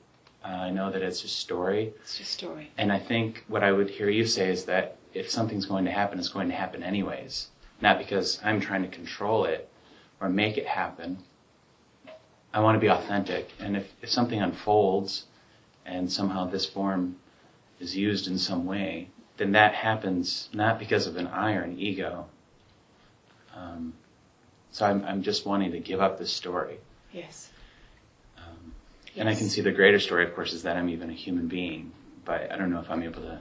Uh, I know that it's a story. It's your story. And I think what I would hear you say is that if something's going to happen, it's going to happen anyways. Not because I'm trying to control it or make it happen. I want to be authentic. And if, if something unfolds and somehow this form is used in some way, then that happens not because of an I or an ego. Um, so I'm, I'm just wanting to give up this story. Yes. Um, And I can see the greater story, of course, is that I'm even a human being. But I don't know if I'm able to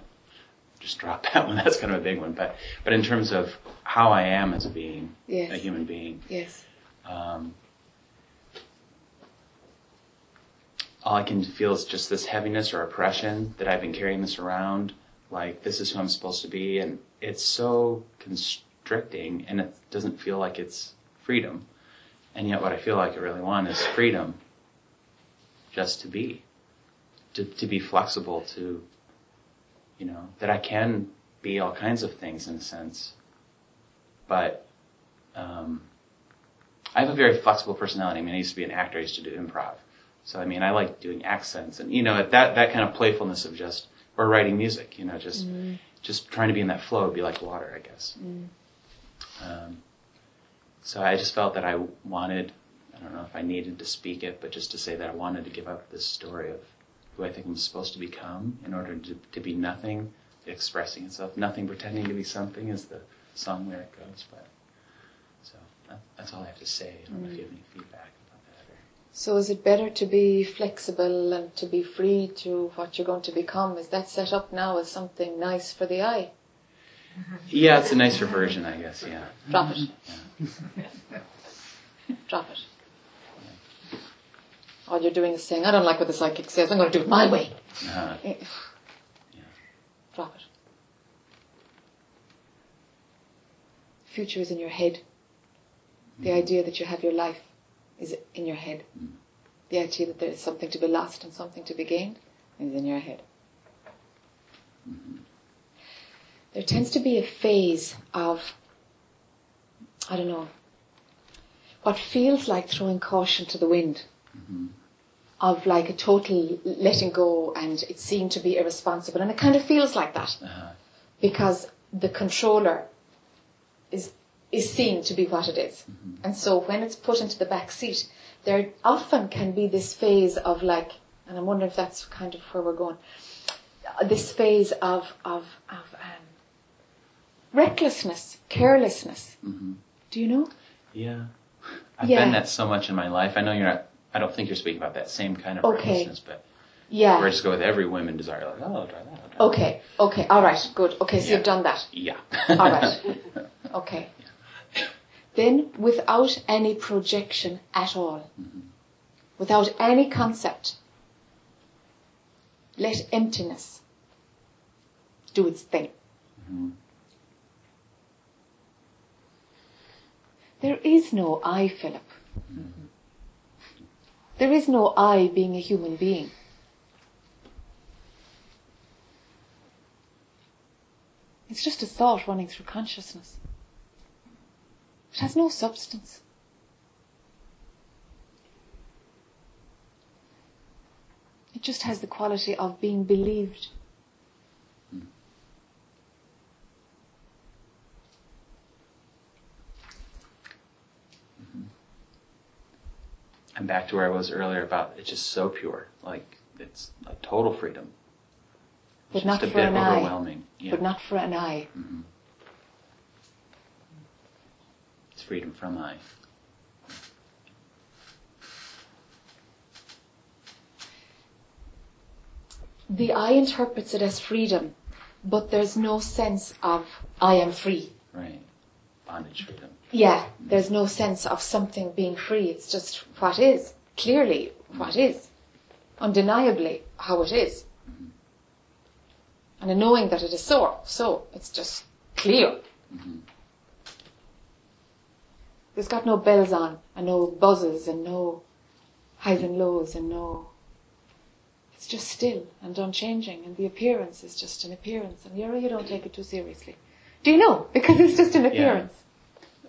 just drop that one. That's kind of a big one. But but in terms of how I am as a being, Yes. a human being, Yes. um, all I can feel is just this heaviness or oppression that I've been carrying this around. Like this is who I'm supposed to be, and it's so constricting, and it doesn't feel like it's freedom. And yet, what I feel like I really want is freedom, just to be, to to be flexible, to, you know, that I can be all kinds of things in a sense, but. Um, I have a very flexible personality. I mean, I used to be an actor. I used to do improv. So, I mean, I like doing accents and, you know, that, that kind of playfulness of just, or writing music, you know, just, just trying to be in that flow would be like water, I guess. Um, so I just felt that I wanted, I don't know if I needed to speak it, but just to say that I wanted to give up this story of who I think I'm supposed to become in order to, to be nothing, expressing itself, nothing pretending to be something is the song lyric goes, but so that, that's all I have to say. I don't know if you have any feedback about that. Or, So is it better to be flexible and to be free to what you're going to become? Is that set up now as something nice for the I? Yeah, it's a nicer version, I guess. Yeah. Drop it. Drop it. All you're doing is saying, I don't like what the psychic says, I'm going to do it my way. Uh, Drop it. Future is in your head. The mm-hmm. idea that you have your life is in your head. Mm. the idea that there is something to be lost and something to be gained, is in your head. There tends to be a phase of, I don't know, what feels like throwing caution to the wind, of like a total letting go, and it seemed to be irresponsible, and it kind of feels like that Uh-huh. because the controller is is seen to be what it is. and so when it's put into the back seat, there often can be this phase of like, and I'm wondering if that's kind of where we're going. This phase of of of recklessness, carelessness. Mhm. Do you know? Yeah. I've Yeah. been that so much in my life. I know you're not. I don't think you're speaking about that same kind of Okay. recklessness, but Yeah. we're just go with every women desire. Like, oh, I'll try that. I'll try Okay. Okay. All right. Good. Okay. So Yeah. you've done that. That. Yeah. All right. Okay. Then, without any projection at all, without any concept, let emptiness do its thing. Mhm. There is no I, Philip. There is no I being a human being. It's just a thought running through consciousness. It has no substance. It just has the quality of being believed. I'm back to where I was earlier about it's just so pure. Like it's like total freedom. But not a for an I. But not for an. Mhm. It's freedom from I. The I interprets it as freedom, but there's no sense of I am free. Right. Bondage freedom. Yeah, there's no sense of something being free. It's just what is, clearly what is, undeniably how it is. And a knowing that it is so, so it's just clear. Mm-hmm. There's got no bells on, and no buzzes, and no highs and lows, and no. It's just still and unchanging, and the appearance is just an appearance, and you you don't take it too seriously. Do you know? Because it's just an appearance.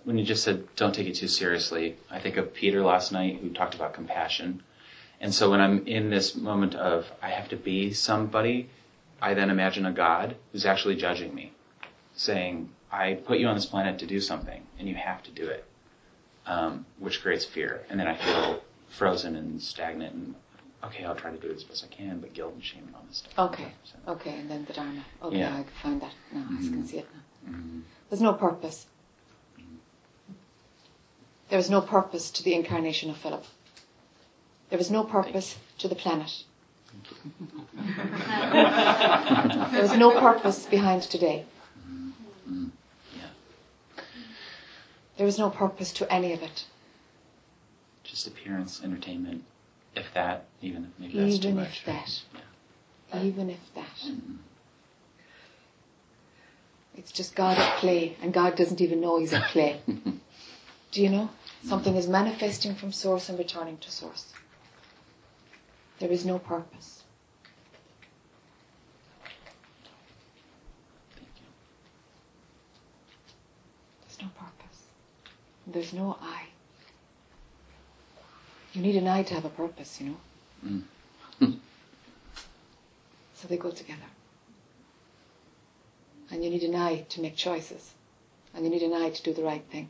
When you just said don't take it too seriously, I think of Peter last night who talked about compassion. And so when I'm in this moment of I have to be somebody, I then imagine a God who's actually judging me, saying, I put you on this planet to do something, and you have to do it, um, which creates fear. And then I feel frozen and stagnant, and okay, I'll try to do it as best I can, but guilt and shame and all this stuff. Okay. So, Okay, and then the Dharma. Okay, Yeah. I can find that now. I can see it now. mhm. There's no purpose. There is no purpose to the incarnation of Philip. There is no purpose to the planet. there is no purpose behind today. There is no purpose to any of it. Just appearance, entertainment, if that, even if maybe that's too Even much. if that. Yeah. Even if that. Mm-hmm. It's just God at play, and God doesn't even know He's at play. Do you know? Something is manifesting from source and returning to source. There is no purpose. There's no purpose. There's no I. You need an I to have a purpose, you know? Mm. So they go together. And you need an I to make choices. And you need an I to do the right thing.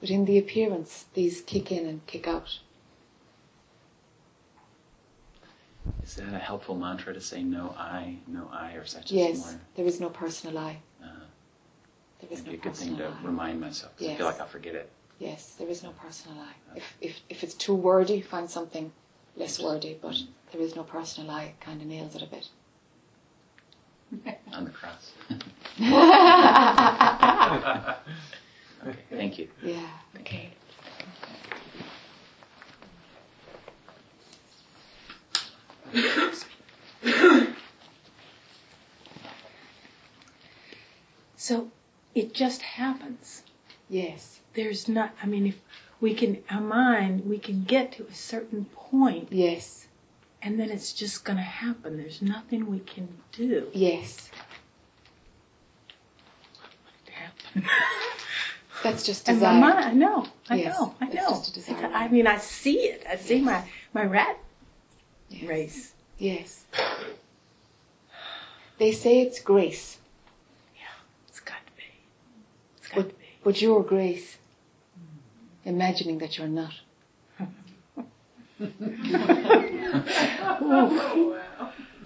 But in the appearance, these kick in and kick out. Is that a helpful mantra to say no I, no I, or just Yes, more? there is no personal I. Uh, There is no a good thing to I. remind myself 'cause I Yes. feel like I'll forget it. Yes, there is no personal I. If, if, if it's too wordy, find something less wordy, but there is no personal I. It kind of nails it a bit. On the cross. okay, thank you. Yeah, okay. So it just happens. Yes. There's not, I mean, if we can, our mind, we can get to a certain point Yes. and then it's just going to happen. There's nothing we can do Yes. That's just And my desire. mind, I know, I Yes, know, I know. just a desire. I mean, I see it. I see my, my rat Yes. race. Yes. They say it's grace, Yeah, It's got to be. It's got but, to be. but you're grace. Imagining that you're not.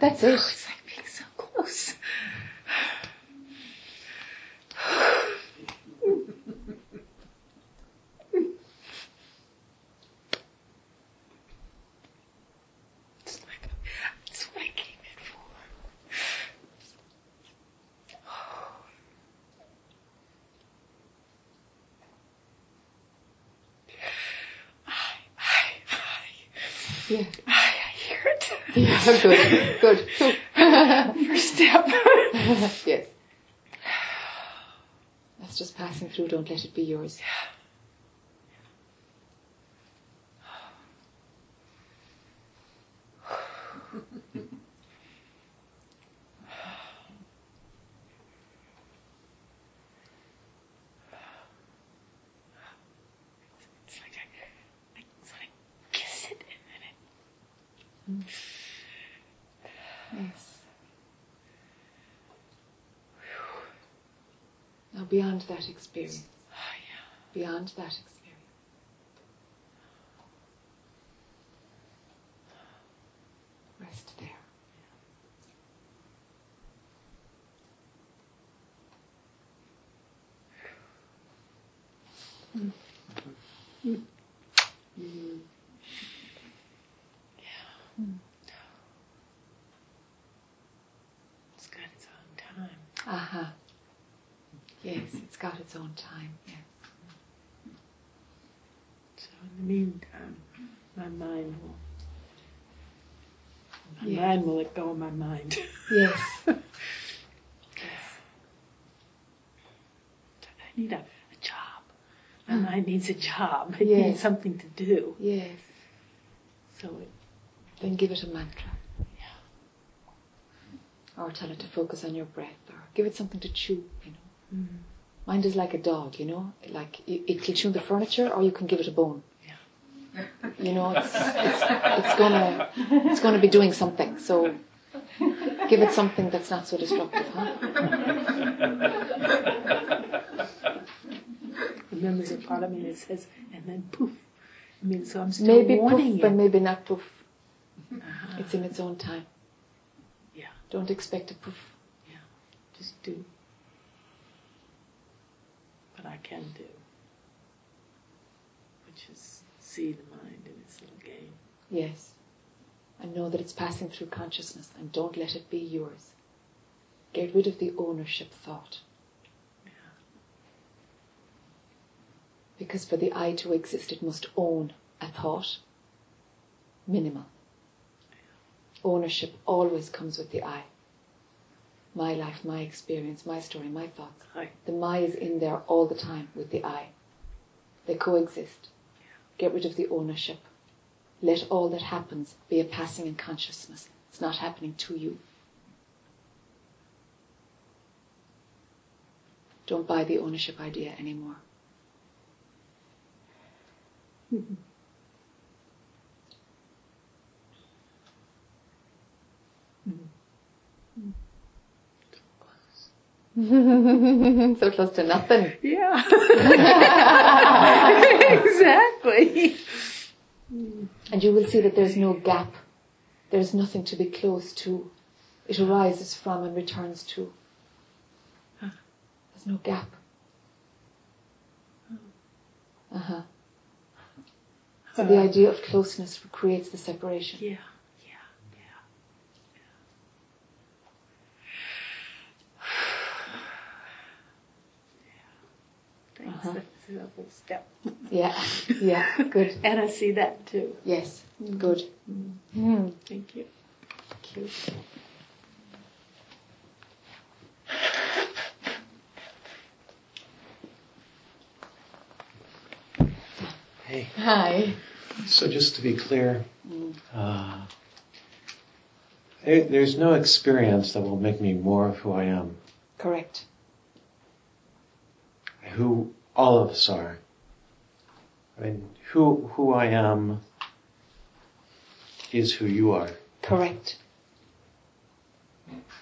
That's it. It's like being so close. It's like, it's what I came in for. I, I, I, Yeah. I, I hear it. Yeah, good. Good. First step. yes. That's just passing through. Don't let it be yours. It's like I, I sort of kiss it and then it Yes. Now, beyond that experience, Oh, yeah. beyond that experience, rest there. It's got its own time. Aha. Yes, it's got its own time. Yes. So in the meantime, my mind will. My Yeah. mind will let go of my mind. Yes. I need a, a job. My mind needs a job. It Yes. needs something to do. Yes. So it, Then give it a mantra. Yeah. Or tell it to focus on your breath, or give it something to chew, you know. mm, Mind is like a dog, you know. Like it, it can chew the furniture, or you can give it a bone. Yeah. You know, it's, it's, it's gonna it's gonna be doing something. So give it something that's not so destructive, huh? remember the part of me that says, and then poof. I mean, so I'm still Maybe warning poof, you. and maybe not poof. Uh-huh. It's in its own time. Yeah. Don't expect a poof. Yeah. Just do what I can do, which is see the mind in its little game. Yes. And know that it's passing through consciousness and don't let it be yours. Get rid of the ownership thought. Because for the I to exist, it must own a thought. Minimal. Ownership always comes with the I. My life, my experience, my story, my thoughts. Hi. The my is in there all the time with the I. They coexist. Get rid of the ownership. Let all that happens be a passing in consciousness. It's not happening to you. Don't buy the ownership idea anymore. Mm-hmm. So close to nothing. Yeah. exactly. And you will see that there's no gap. There's nothing to be close to. It arises from and returns to. There's no gap. Uh huh. So the idea of closeness creates the separation. Yeah, yeah, yeah. Thanks. Uh-huh. That's a little step. Yeah, yeah, good. And I see that too. Yes, good. Mm. Thank you. Cute. Hey. Hi. So just to be clear, uh, there, there's no experience that will make me more of who I am, Correct. Who all of us are. I mean, who who I am is who you are. Correct.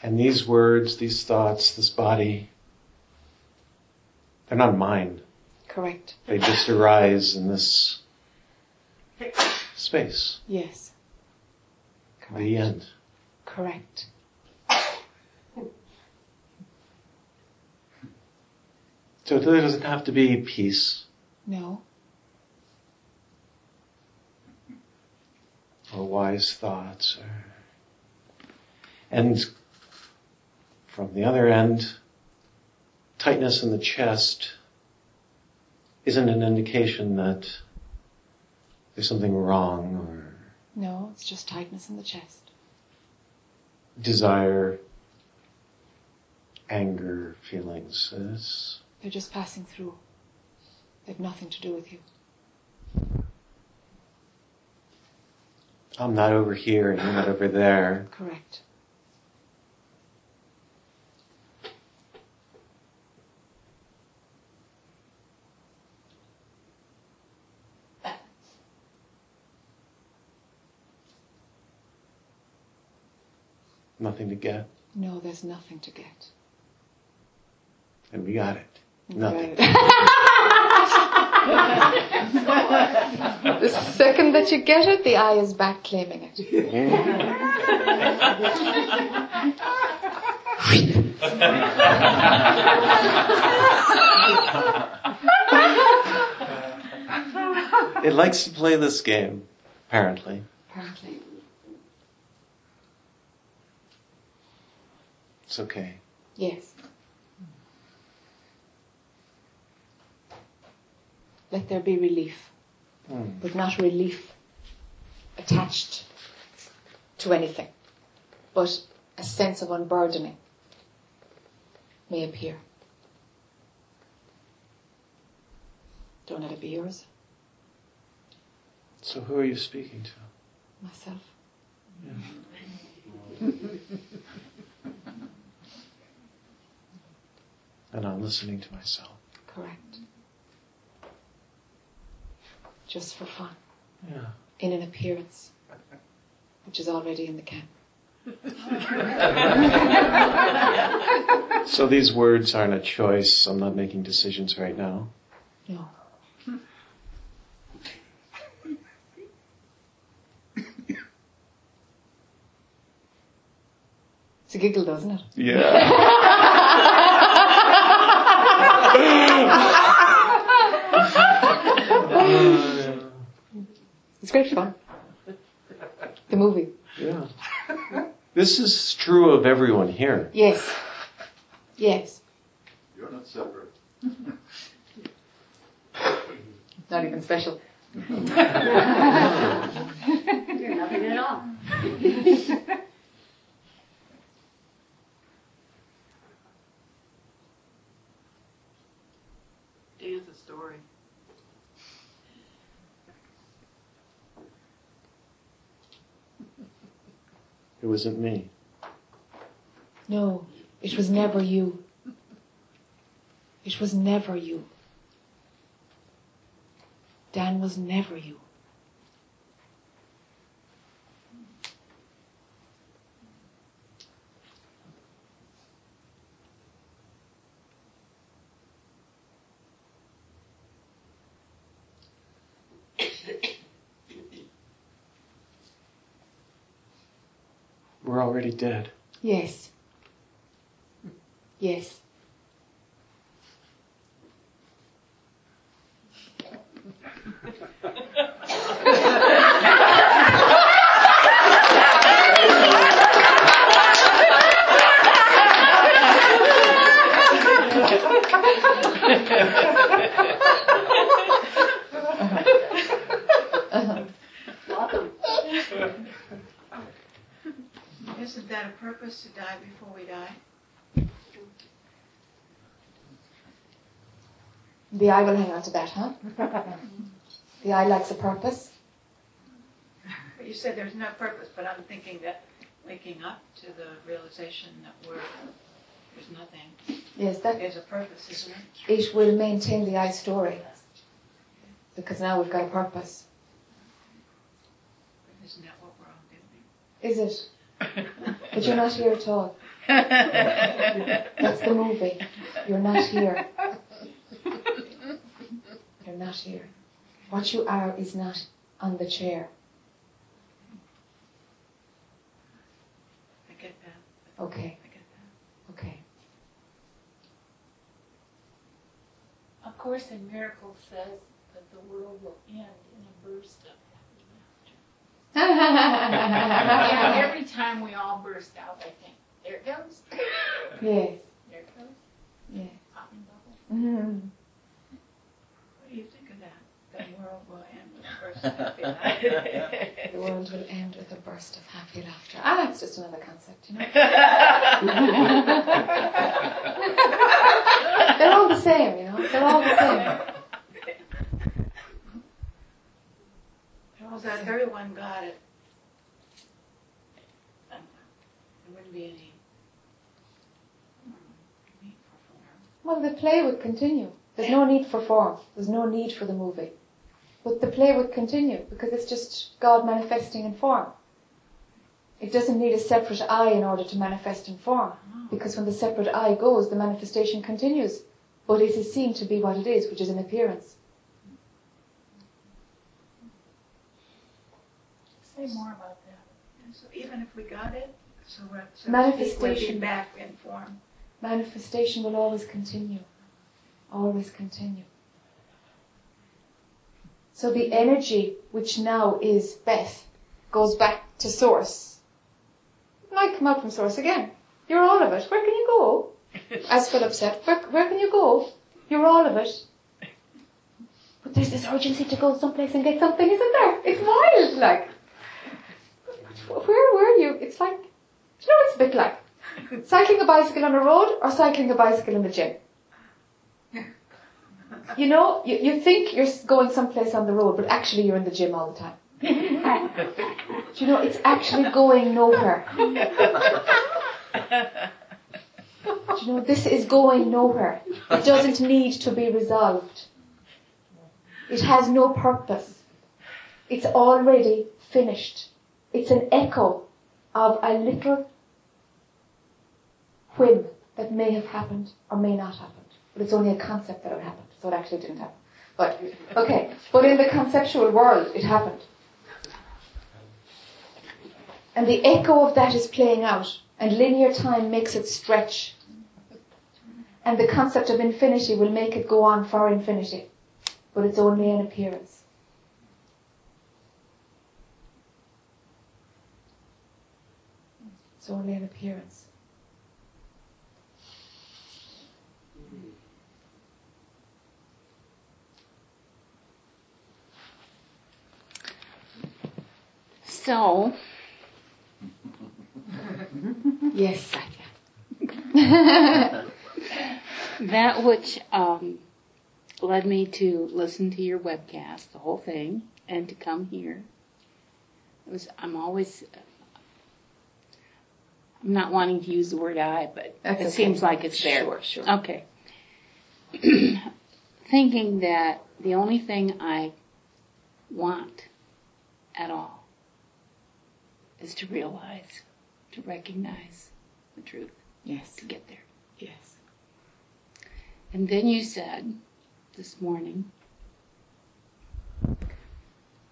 And these words, these thoughts, this body, they're not mine. Correct. They just arise in this space. Yes. Correct. The end. Correct. So there doesn't have to be peace No. or wise thoughts or and from the other end tightness in the chest isn't an indication that there's something wrong or No, it's just tightness in the chest. desire anger feelings it's, They're just passing through. They've nothing to do with you. i'm not over here and you're not over there Correct. nothing to get No, there's nothing to get. and we got it nothing the second that you get it, the I is back claiming it. it likes to play this game apparently Apparently. it's okay Yes. Let there be relief, Hmm. but not relief attached to anything, but a sense of unburdening may appear. Don't let it be yours, so who are you speaking to myself. and i'm listening to myself Correct. Just for fun, yeah in an appearance, which is already in the can. So these words aren't a choice. I'm not making decisions right now. No. It's a giggle, doesn't it? Yeah. Uh, It's great fun. The movie. yeah. This is true of everyone here. Yes. Yes. You're not separate. Not even special. You're nothing at all. It wasn't me. No, it was never you. It was never you. Dan was never you. We're already dead. Yes. Yes. Isn't that a purpose to die before we die? The I will hang on to that, huh? The I likes a purpose. But you said there's no purpose, but I'm thinking that waking up to the realization that we're, there's nothing, Yes, that there's a purpose, isn't it? it will maintain the I story. Because now we've got a purpose. Isn't that what we're all doing? Is it? But you're not here at all. That's the movie. You're not here. You're not here. What you are is not on the chair. I get that. Okay, I get that. okay. A Course in Miracles says that the world will end in a burst of happy laughter. and every time we all burst out, I think, there it goes, yes, there it goes, yes. popping bubble. Mm. What do you think of that? The world will end with a burst of happy laughter. The world will end with a burst of happy laughter. Ah, that's just another concept, you know. They're all the same, you know. They're all the same. Well, that everyone got it. There wouldn't be any need for form. Well, the play would continue. There's no need for form. There's no need for the movie. But the play would continue because it's just God manifesting in form. It doesn't need a separate I in order to manifest in form. Oh. Because when the separate I goes, the manifestation continues. But it is seen to be what it is, which is an appearance. Say more about that. And so even if we got it, so we're, so we'll Manifestation. be back in form. Manifestation will always continue. Always continue. So the energy which now is Beth goes back to source. It might come out from source again. You're all of it. Where can you go? As Philip said, where, where can you go? You're all of it. But there's this urgency to go someplace and get something, isn't there? It's wild, like. Where were you? It's like, do you know what it's a bit like? Cycling a bicycle on a road or cycling a bicycle in the gym? You know, you, you think you're going someplace on the road, but actually you're in the gym all the time. Do you know, it's actually going nowhere. Do you know, this is going nowhere. It doesn't need to be resolved. It has no purpose. It's already finished. It's an echo of a little whim that may have happened or may not have happened. But it's only a concept that it happened, so it actually didn't happen. But, okay, but in the conceptual world, it happened. And the echo of that is playing out, and linear time makes it stretch. And the concept of infinity will make it go on for infinity. But it's only an appearance. It's only an appearance. So, Yes, that which um, led me to listen to your webcast, the whole thing, and to come here. It was I'm always I'm not wanting to use the word I, but That's it okay. seems like it's there. Sure, sure. Okay. Thinking that the only thing I want at all is to realize, to recognize the truth, Yes, to get there. yes. And then you said this morning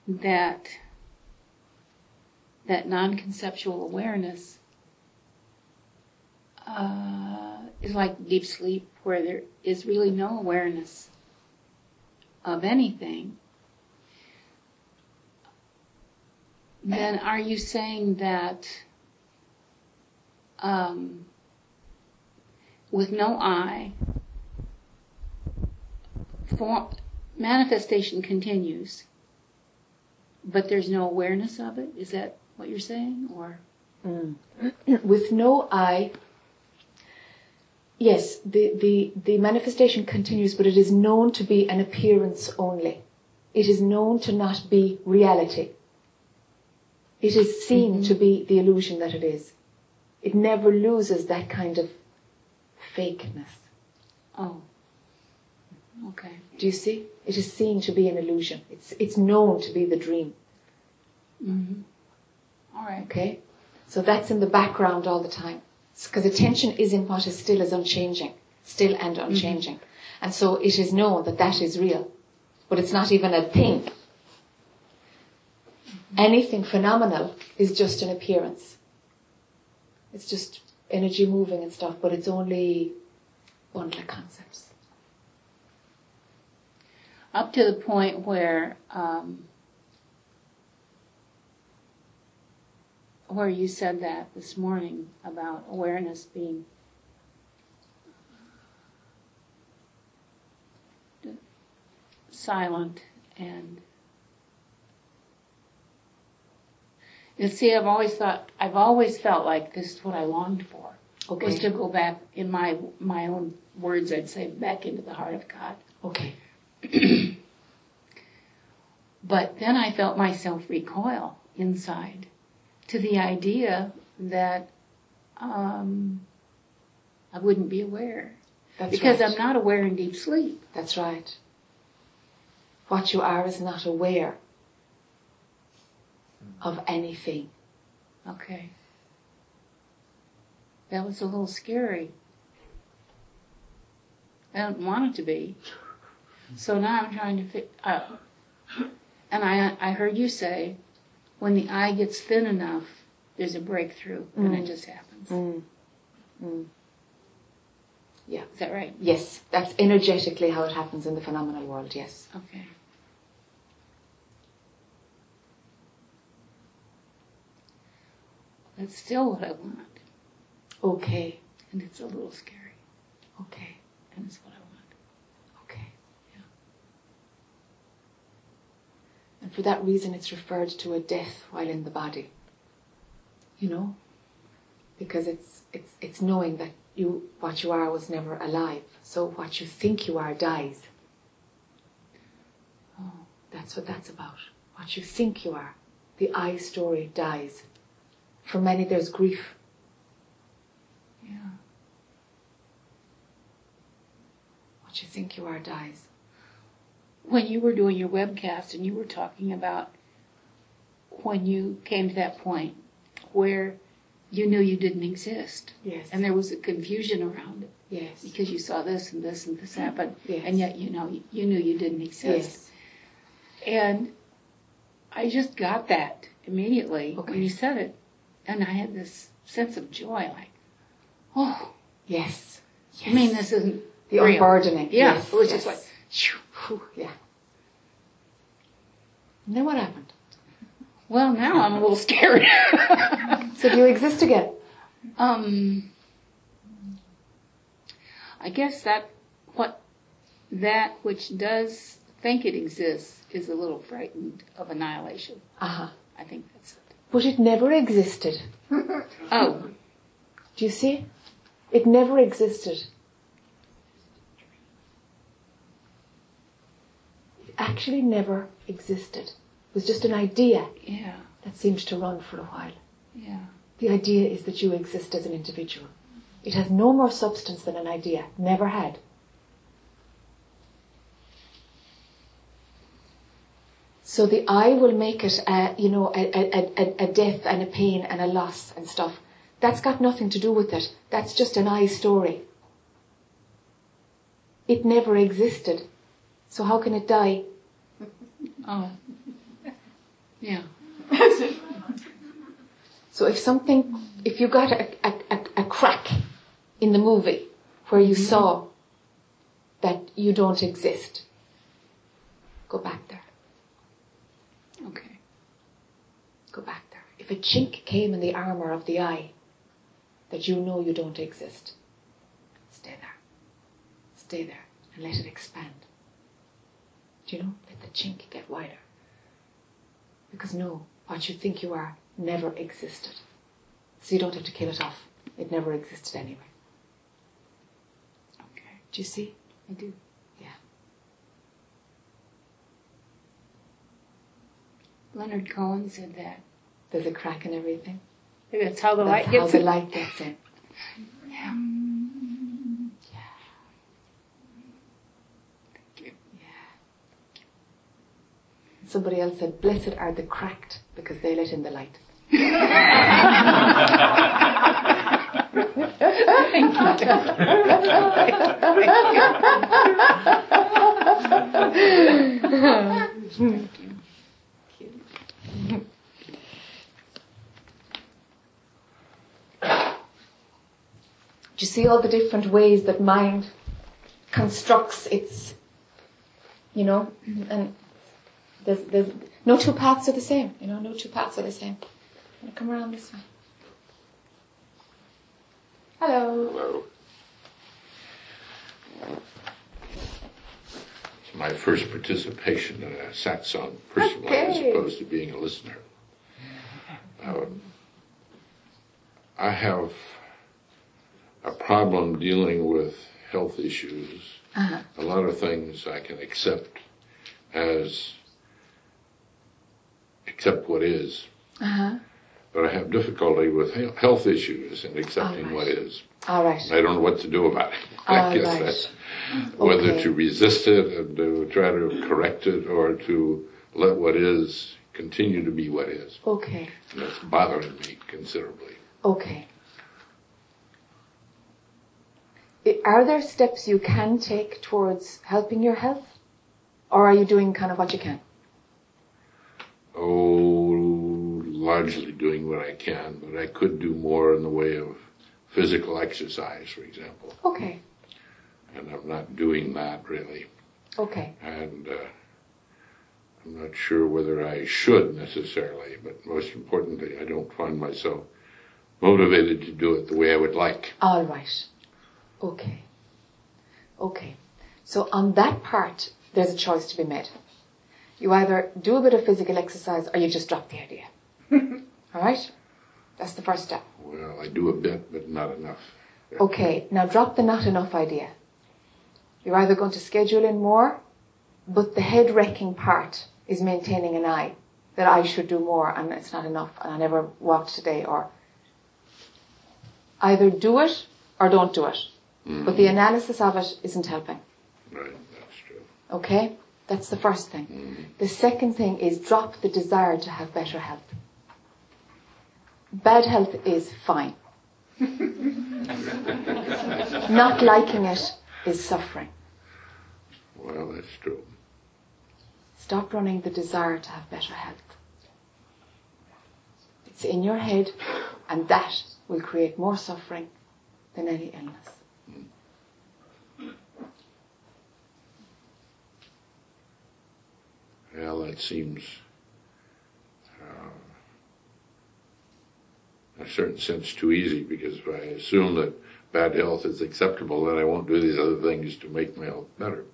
that that non-conceptual awareness uh, is like deep sleep, where there is really no awareness of anything. Then are you saying that um, with no I, form, manifestation continues, but there's no awareness of it? Is that what you're saying? Or With no I, yes, the, the, the manifestation continues, but it is known to be an appearance only. it is known to not be reality. It is seen to be the illusion that it is. It never loses that kind of fakeness. Oh. Okay. Do you see? It is seen to be an illusion. It's, it's known to be the dream. Mm-hmm. All right. Okay? So that's in the background all the time. Because attention is in what is still is unchanging. Still and unchanging. And so it is known that that is real. But it's not even a thing. Anything phenomenal is just an appearance. It's just energy moving and stuff, but it's only bundle of concepts. Up to the point where um, where you said that this morning about awareness being silent and you see I've always thought I've always felt like this is what I longed for was Okay. to go back in my my own words I'd say back into the heart of God Okay. But then I felt myself recoil inside to the idea that um, I wouldn't be aware. That's because right. I'm not aware in deep sleep. That's right. What you are is not aware of anything. Okay. That was a little scary. I don't want it to be. So now I'm trying to fit. Uh, and I, I heard you say, when the I gets thin enough, there's a breakthrough, and it just happens. Mm. Mm. Yeah. Is that right? Yes, that's energetically how it happens in the phenomenal world, yes. Okay. That's still what I want, Okay. and it's a little scary, Okay. and it's what I want. Okay. Yeah. And for that reason, it's referred to a death while in the body. You know? Because it's, it's, it's knowing that you, what you are was never alive. So what you think you are dies. Oh, That's what that's about. What you think you are. The I story dies. For many, there's grief. yeah. What you think you are dies. When you were doing your webcast and you were talking about when you came to that point where you knew you didn't exist, Yes. and there was a confusion around it yes. because you saw this and this and this happen, Yes. and yet you know you knew you didn't exist. Yes. And I just got that immediately Okay. when you said it. And I had this sense of joy, like, oh, Yes. Yes. I mean, this isn't The real. unburdening. Yeah, Yes. it was yes. just like. Whew, yeah. And then what happened? well, now I'm a little scared. So do you exist again? um, I guess that what that which does think it exists is a little frightened of annihilation. Uh-huh. I think that's it. But it never existed. Oh, Do you see? It never existed. Actually never existed. It was just an idea yeah, that seemed to run for a while. yeah. The idea is that you exist as an individual. It has no more substance than an idea. Never had. So the I will make it, a, you know, a, a, a, a death and a pain and a loss and stuff. That's got nothing to do with it. That's just an I story. It never existed. So how can it die? Oh, yeah. So if something, if you got a, a, a, a crack in the movie where you mm-hmm. saw that you don't exist, go back there. Okay. Go back there. If a chink came in the armor of the I, that you know you don't exist, stay there. Stay there and let it expand. Do you know? Let the chink get wider. Because no, what you think you are never existed. So you don't have to kill it off. It never existed anyway. Okay. Do you see? I do. Yeah. Leonard Cohen said that. There's a crack in everything. Maybe that's how the That's light how gets the in. light gets in. Yeah. Somebody else said, "Blessed are the cracked, because they let in the light." Thank you. Do you see all the different ways that mind constructs its, you know, and there's, there's no two paths are the same, you know, no two paths are the same. I'm gonna come around this way. Hello. Hello. It's my first participation in a satsang personally as Okay. opposed to being a listener. Um, I have a problem dealing with health issues. Uh-huh. A lot of things I can accept as accept what is, Uh-huh. but I have difficulty with he- health issues and accepting right. what is. All right. I don't know what to do about it. I All guess right. that's whether Okay. to resist it and to try to correct it or to let what is continue to be what is. Okay. And that's bothering me considerably. Okay. Are there steps you can take towards helping your health? Or are you doing kind of what you can? Oh, largely doing what I can, but I could do more in the way of physical exercise, for example. Okay. And I'm not doing that really. Okay. And uh, I'm not sure whether I should necessarily, but most importantly, I don't find myself motivated to do it the way I would like. All right. Okay. Okay. So on that part, there's a choice to be made. You either do a bit of physical exercise or you just drop the idea. All right? That's the first step. Well, I do a bit, but not enough. Okay, now drop the not enough idea. You're either going to schedule in more, but the head wrecking part is maintaining an I that I should do more and it's not enough and I never walked today or either do it or don't do it. But the mm-hmm. analysis of it isn't helping. Right, that's true. Okay? That's the first thing. Mm. The second thing is drop the desire to have better health. Bad health is fine. Not liking it is suffering. Well, that's true. Stop running the desire to have better health. It's in your head, and that will create more suffering than any illness. Well, that seems, uh, in a certain sense, too easy because if I assume that bad health is acceptable, then I won't do these other things to make my health better.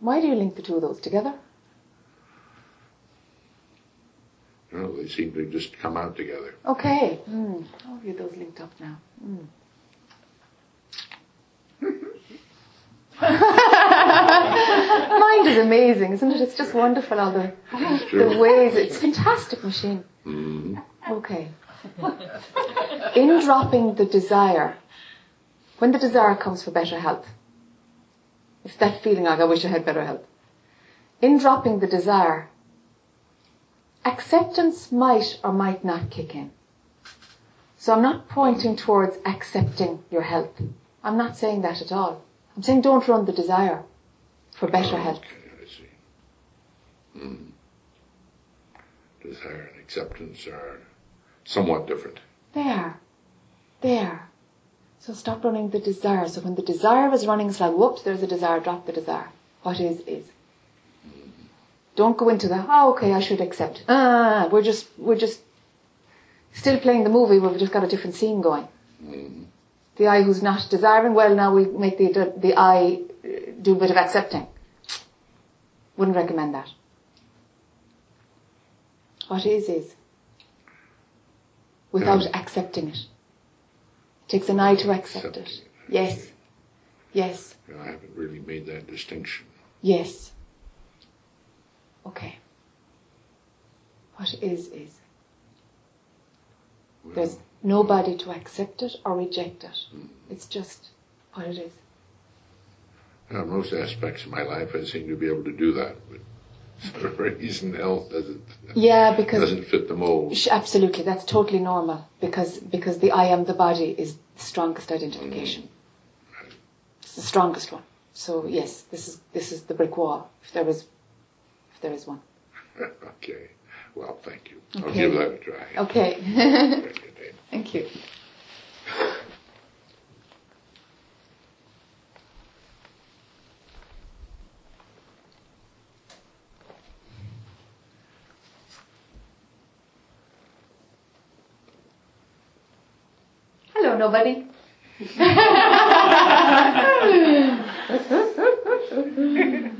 Why do you link the two of those together? Know, they seem to just come out together. Okay. Mm. Oh, you those linked up now. Mm. Mind is amazing, isn't it? It's just wonderful all the, the ways. It's a fantastic machine. Mhm. Okay. In dropping the desire, when the desire comes for better health, if that feeling like I wish I had better health, in dropping the desire, acceptance might or might not kick in. So I'm not pointing towards accepting your health. I'm not saying that at all. I'm saying don't run the desire for better health. Okay, I see. Mm. Desire and acceptance are somewhat different. There. There. So stop running the desire. So when the desire is running, it's like, whoops, there's a desire, drop the desire. What is, is. Don't go into the, oh, okay, I should accept. Ah, we're just, we're just still playing the movie, but we've just got a different scene going. Mm. The I who's not desiring, well, now we make the, the I uh, do a bit of accepting. Wouldn't recommend that. What is, is. Without Yeah. accepting it. it. takes an I to accept it. It. Yes. Yes. I haven't really made that distinction. Yes. Okay. What is, is. Well, There's nobody to accept it or reject it. It's just what it is. now, most aspects of my life, I seem to be able to do that, but for some reason, health doesn't Yeah, because doesn't fit the mold. Absolutely, that's totally normal because because the I am the body is the strongest identification. It's the strongest one. So yes, this is this is the brick wall. If there is, if there is one. okay. Well, thank you. I'll Okay. give that a try. Okay. Very good, Dave. Thank you. Hello, nobody.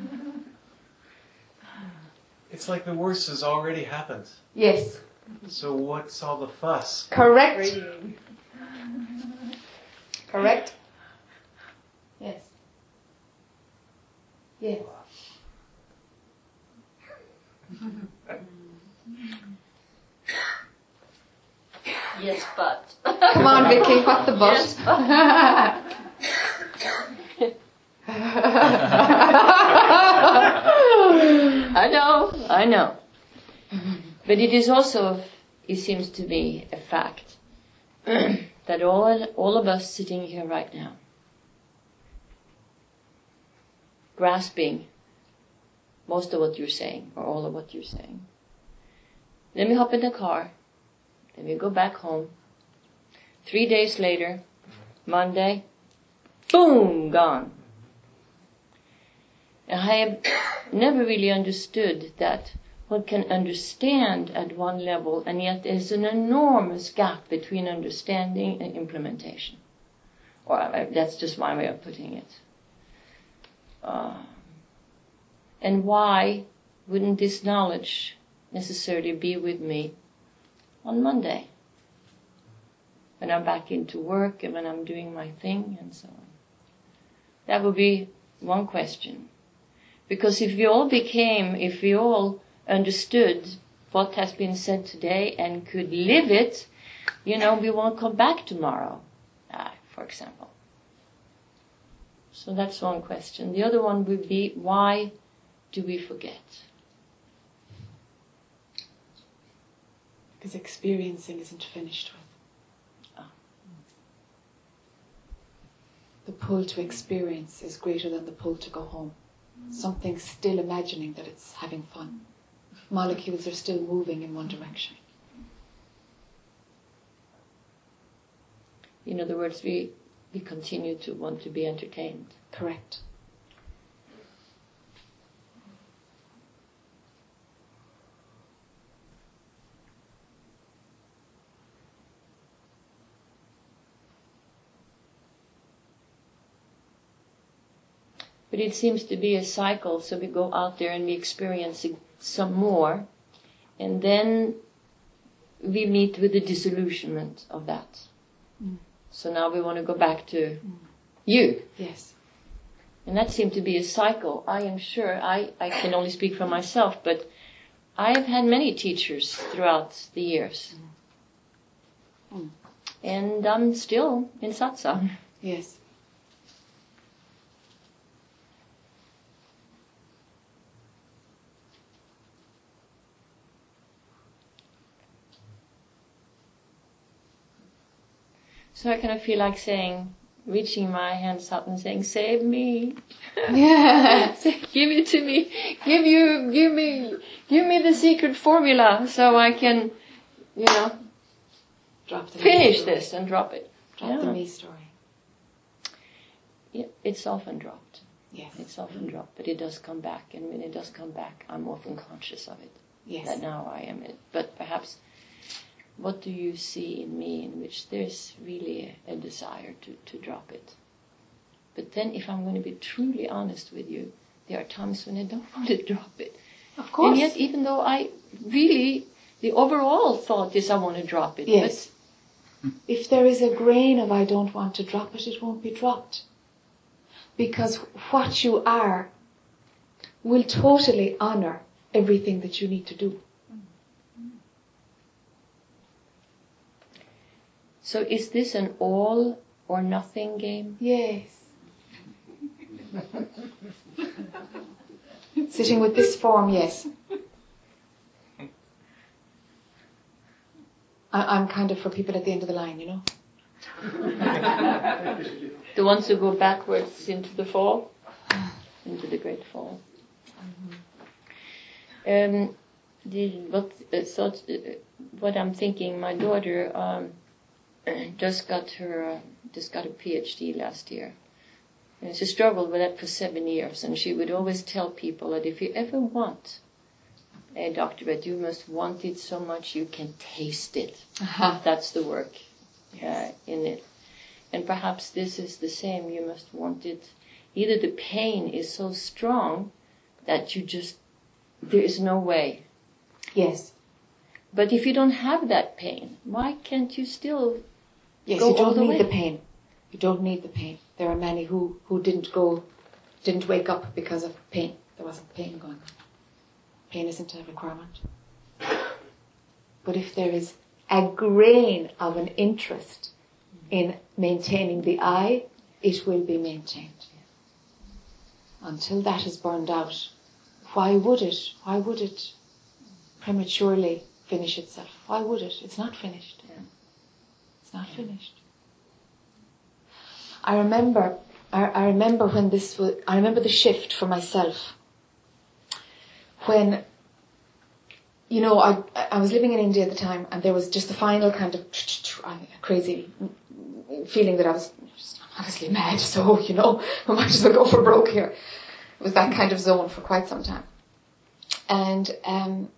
It's like the worst has already happened. Yes, So what's all the fuss? correct. Correct. Yes. Yes. Yes, but. Come on, Vicky, what's the but? Yes, but. I know, I know. But it is also, it seems to be a fact that all, all of us sitting here right now, grasping most of what you're saying, or all of what you're saying. Then we hop in the car, then we go back home. Three days later, Monday, boom, gone. I have never really understood that one can understand at one level, and yet there's an enormous gap between understanding and implementation. Or that's just my way of putting it. Uh, and why wouldn't this knowledge necessarily be with me on Monday? When I'm back into work and when I'm doing my thing and so on. That would be one question. Because if we all became, if we all understood what has been said today and could live it, you know, we won't come back tomorrow, uh, for example. So that's one question. The other one would be, why do we forget? Because experiencing isn't finished with. Ah. The pull to experience is greater than the pull to go home. Something's still imagining that it's having fun. Molecules are still moving in one direction. In other words, we, we continue to want to be entertained. Correct. But it seems to be a cycle, so we go out there and we experience some more, and then we meet with the disillusionment of that. Mm. So now we want to go back to you. Yes. And that seemed to be a cycle. I am sure, I, I can only speak for myself, but I have had many teachers throughout the years. Mm. And I'm still in satsang. Yes. So I kind of feel like saying, reaching my hands up and saying, save me. Yeah. Give it to me. Give you, give me, give me the secret formula so I can, you know, Drop the finish this and drop it. Drop the me story. Yeah, it's often dropped. Yes. It's often dropped, but it does come back. And when it does come back, I'm often conscious of it. Yes. That now I am it. But perhaps, what do you see in me in which there's really a, a desire to, to drop it? But then, if I'm going to be truly honest with you, there are times when I don't want to drop it. Of course. And yet, even though I really, the overall thought is I want to drop it. Yes. If there is a grain of I don't want to drop it, it won't be dropped. Because what you are will totally honor everything that you need to do. So is this an all or nothing game? Yes. Sitting with this form, yes. I, I'm kind of for people at the end of the line, you know. The ones who go backwards into the fall, into the great fall. Um, the, what, uh, thought, uh, what I'm thinking, my daughter um, just got her uh, just got a PhD last year. And she struggled with that for seven years, and she would always tell people that if you ever want a doctorate, you must want it so much you can taste it. Uh-huh. That's the work uh, in it. And perhaps this is the same. You must want it. Either the pain is so strong that you just, there is no way. Yes. But if you don't have that pain, why can't you still Yes, Go you don't the need way. the pain. You don't need the pain. There are many who, who didn't go, didn't wake up because of pain. There wasn't pain going on. Pain isn't a requirement. But if there is a grain of an interest in maintaining the I, it will be maintained. Until that is burned out, why would it? Why would it prematurely finish itself? Why would it? It's not finished. It's not finished. I remember, I, I remember when this was, I remember the shift for myself. When, you know, I, I was living in India at the time and there was just the final kind of crazy feeling that I was honestly mad, so, you know, I might as well go for broke here. It was that kind of zone for quite some time. And, um,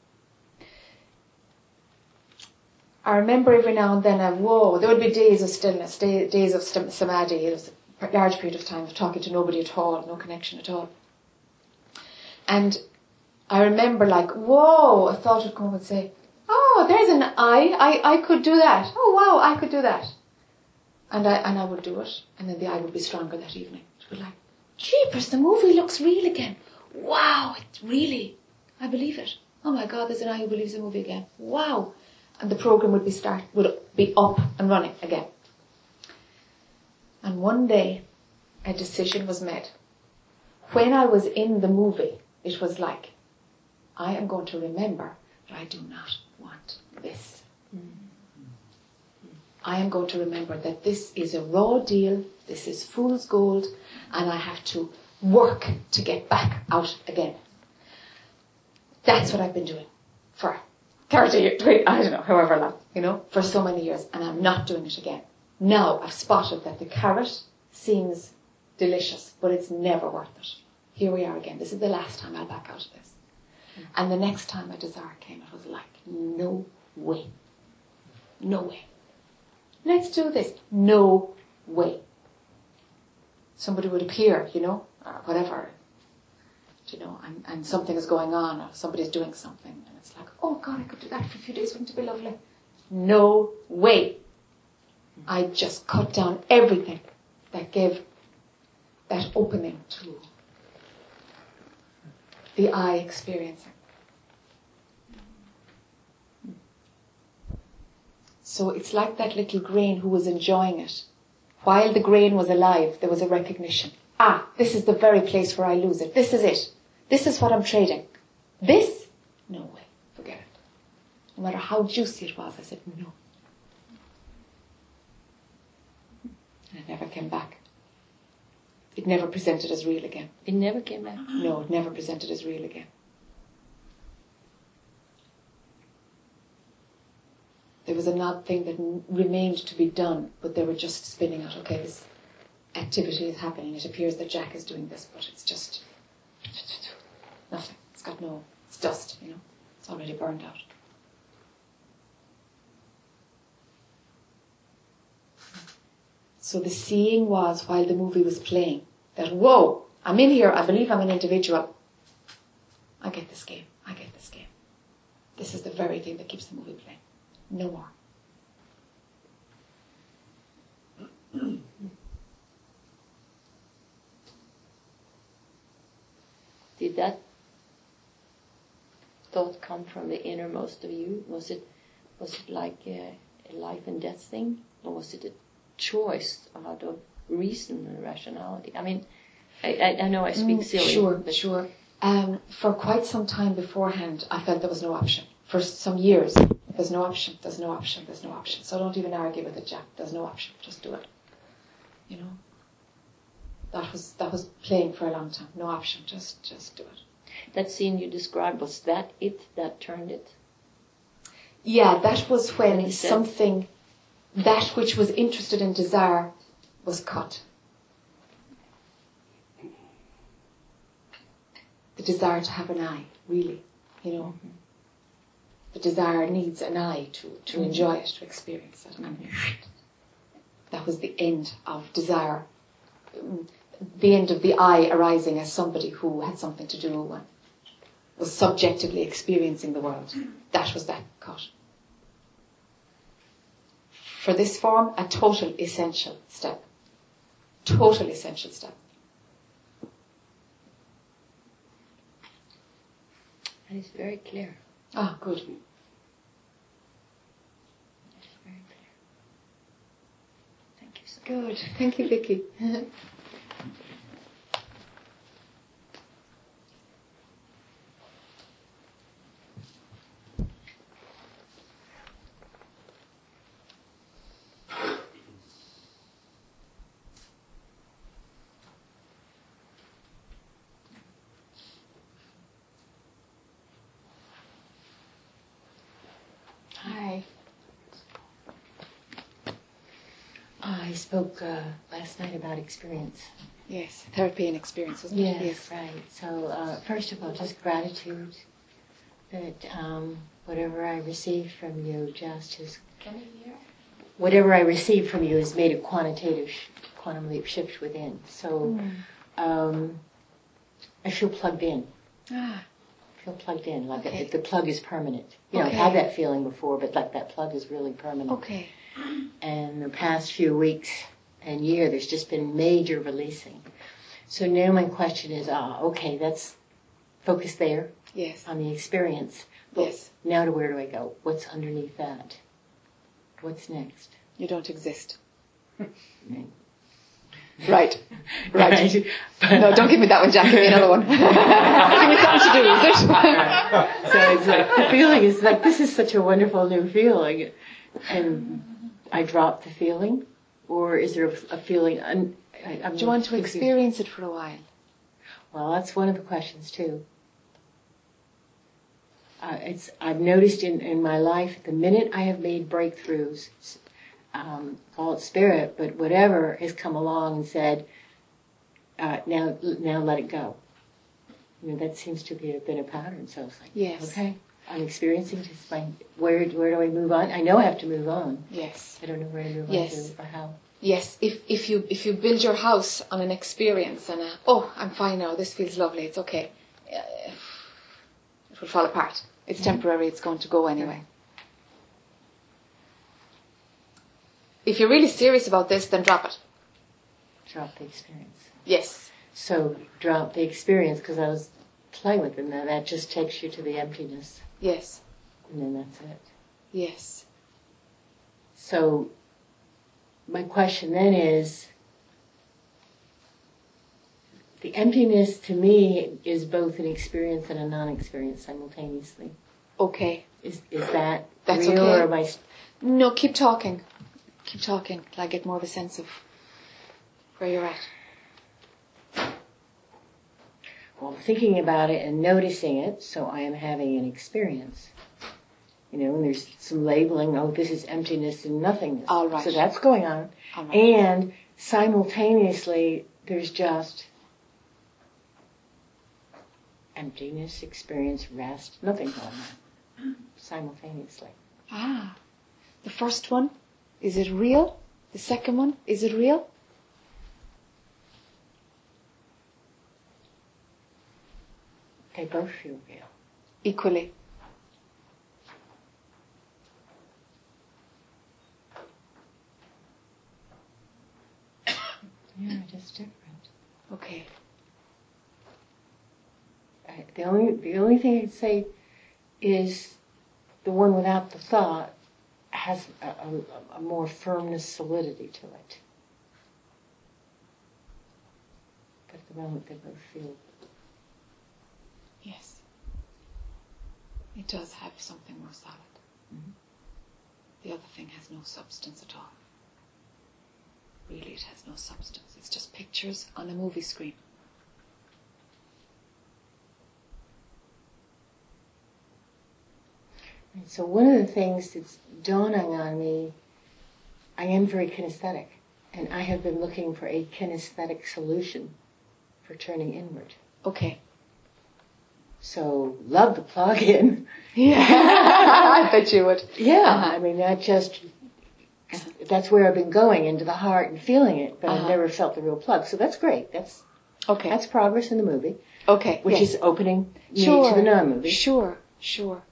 I remember every now and then, uh, whoa, there would be days of stillness, day, days of samadhi. It was a large period of time of talking to nobody at all, no connection at all. And I remember like, whoa, a thought would come and say, oh, there's an I, I, I could do that. Oh wow, I could do that. And I, and I would do it. And then the I would be stronger that evening. It would be like, jeepers, the movie looks real again. Wow, it's really, I believe it. Oh my God, there's an I who believes the movie again. Wow and the program would be start would be up and running again. And one day, a decision was made. When I was in the movie, it was like, I am going to remember that I do not want this. I am going to remember that this is a raw deal, this is fool's gold, and I have to work to get back out again. That's what I've been doing for 30 years, I don't know, however long, you know, for so many years, and I'm not doing it again. Now I've spotted that the carrot seems delicious, but it's never worth it. Here we are again. This is the last time I'll back out of this. And the next time a desire came, it was like, no way. No way. Let's do this. No way. Somebody would appear, you know, or whatever, you know, and, and something is going on, or somebody's doing something, it's like, oh God, I could do that for a few days, wouldn't it be lovely? No way. I just cut down everything that gave that opening to the I experiencing. So it's like that little grain who was enjoying it. While the grain was alive, there was a recognition. Ah, this is the very place where I lose it. This is it. This is what I'm trading. This? No way. No matter how juicy it was, I said no. And it never came back. It never presented as real again. It never came back. No, it never presented as real again. There was another thing that remained to be done, but they were just spinning out. Okay, this activity is happening. It appears that Jack is doing this, but it's just nothing. It's got no. It's dust. You know, it's already burned out. So the seeing was while the movie was playing that whoa, I'm in here. I believe I'm an individual. I get this game. I get this game. This is the very thing that keeps the movie playing. No more. Did that thought come from the innermost of you? Was it was it like a, a life and death thing? Or was it a choice out of reason and rationality? I mean, I, I, I know I speak Mm, silly. Sure, but sure. Um, for quite some time beforehand, I felt there was no option. For some years, there's no option, there's no option, there's no option. So don't even argue with it, Jack. There's no option. Just do it. You know. That was that was playing for a long time. No option. Just just do it. That scene you described, was that it that turned it? Yeah, that was When when he said- something, that which was interested in desire, was cut. The desire to have an I, really, you know. Mm-hmm. The desire needs an I to, to mm-hmm. enjoy it, to experience it. And that was the end of desire, the end of the I arising as somebody who had something to do and was subjectively experiencing the world. That was that cut. For this form, a total essential step. Total essential step. That is very clear. Ah, good. That is very clear. Thank you so Good. Thank you, Vicky. Hi. I spoke uh, last night about experience. Yes, therapy and experience, wasn't it? Yes, right. So, uh, first of all, just gratitude that um, whatever I received from you just has. Can you hear? Whatever I received from you has made a quantitative sh- quantum leap shift within. So, um, I feel plugged in. Ah, I feel plugged in, like Okay. it, the plug is permanent. You know, I've had that feeling before, but like that plug is really permanent. okay. And the past few weeks and year, there's just been major releasing. So now my question is, ah, okay, that's focus there Yes, on the experience. But yes. Now to where do I go? What's underneath that? What's next? You don't exist. Right. Right. Right. No, don't give me that one, Jack. Give me another one. give me something to do, is it? so it's like the feeling is like this is such a wonderful new feeling, and I drop the feeling, or is there a, a feeling? Un, I, I'm Do you want to confused. experience it for a while? Well, that's one of the questions too. Uh, it's I've noticed in, in my life the minute I have made breakthroughs, um, call it spirit, but whatever has come along and said, uh, now now let it go. You know that seems to be a been a pattern. So it's like, Yes. okay, I'm experiencing this. My where where do I move on? I know I have to move on. Yes. I don't know where to move Yes. on to or how. Yes, if, if you if you build your house on an experience and a, oh, I'm fine now, this feels lovely, it's okay, uh, it will fall apart. It's temporary, it's going to go anyway. If you're really serious about this, then drop it. Drop the experience. Yes. So drop the experience because I was playing with it, and that just takes you to the emptiness, Yes. and then that's it. Yes. So my question then is the emptiness to me is both an experience and a non-experience simultaneously. Okay. Is is that That's real okay. or am I? No, keep talking. Keep talking till I get more of a sense of where you're at. Well, thinking about it and noticing it, so I am having an experience. You know, and there's some labeling. Oh, this is emptiness and nothingness. All right. So that's going on. All right. And simultaneously, there's just emptiness, experience, rest, nothing going on. Simultaneously. Ah. The first one, is it real? The second one, is it real? They both feel real. Equally. Yeah, just different. Okay. I- The only the only thing I'd say is the one without the thought has a, a, a more firmness, solidity to it. But at the moment, they both feel Yes. It does have something more solid. Mhm. The other thing has no substance at all. Really, it has no substance. It's just pictures on a movie screen. And so one of the things that's dawning on me, I am very kinesthetic, and I have been looking for a kinesthetic solution for turning inward. Okay. So love the plug-in. Yeah. I bet you would. Yeah, Uh-huh. I mean that just that's where I've been going into the heart and feeling it, but I've Uh-huh. never felt the real plug. So that's great. That's Okay. that's progress in the movie, Okay. which yes. is opening me Sure. to the non-movie. Sure. Sure.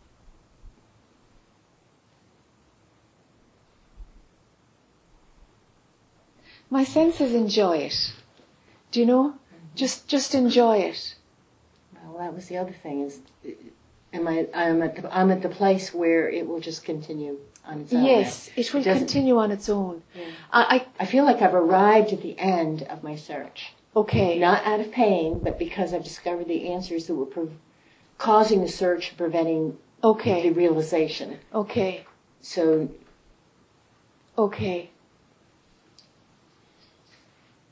My senses enjoy it. Do you know? Just just enjoy it. Well, that was the other thing is, am I? I'm at the I'm at the place where it will just continue on its own. Yes, it will doesn't- continue on its own. Yeah. I, I feel like I've arrived at the end of my search. Okay. Not out of pain, but because I've discovered the answers that were prov- causing the search, preventing okay the realization. Okay. So Okay.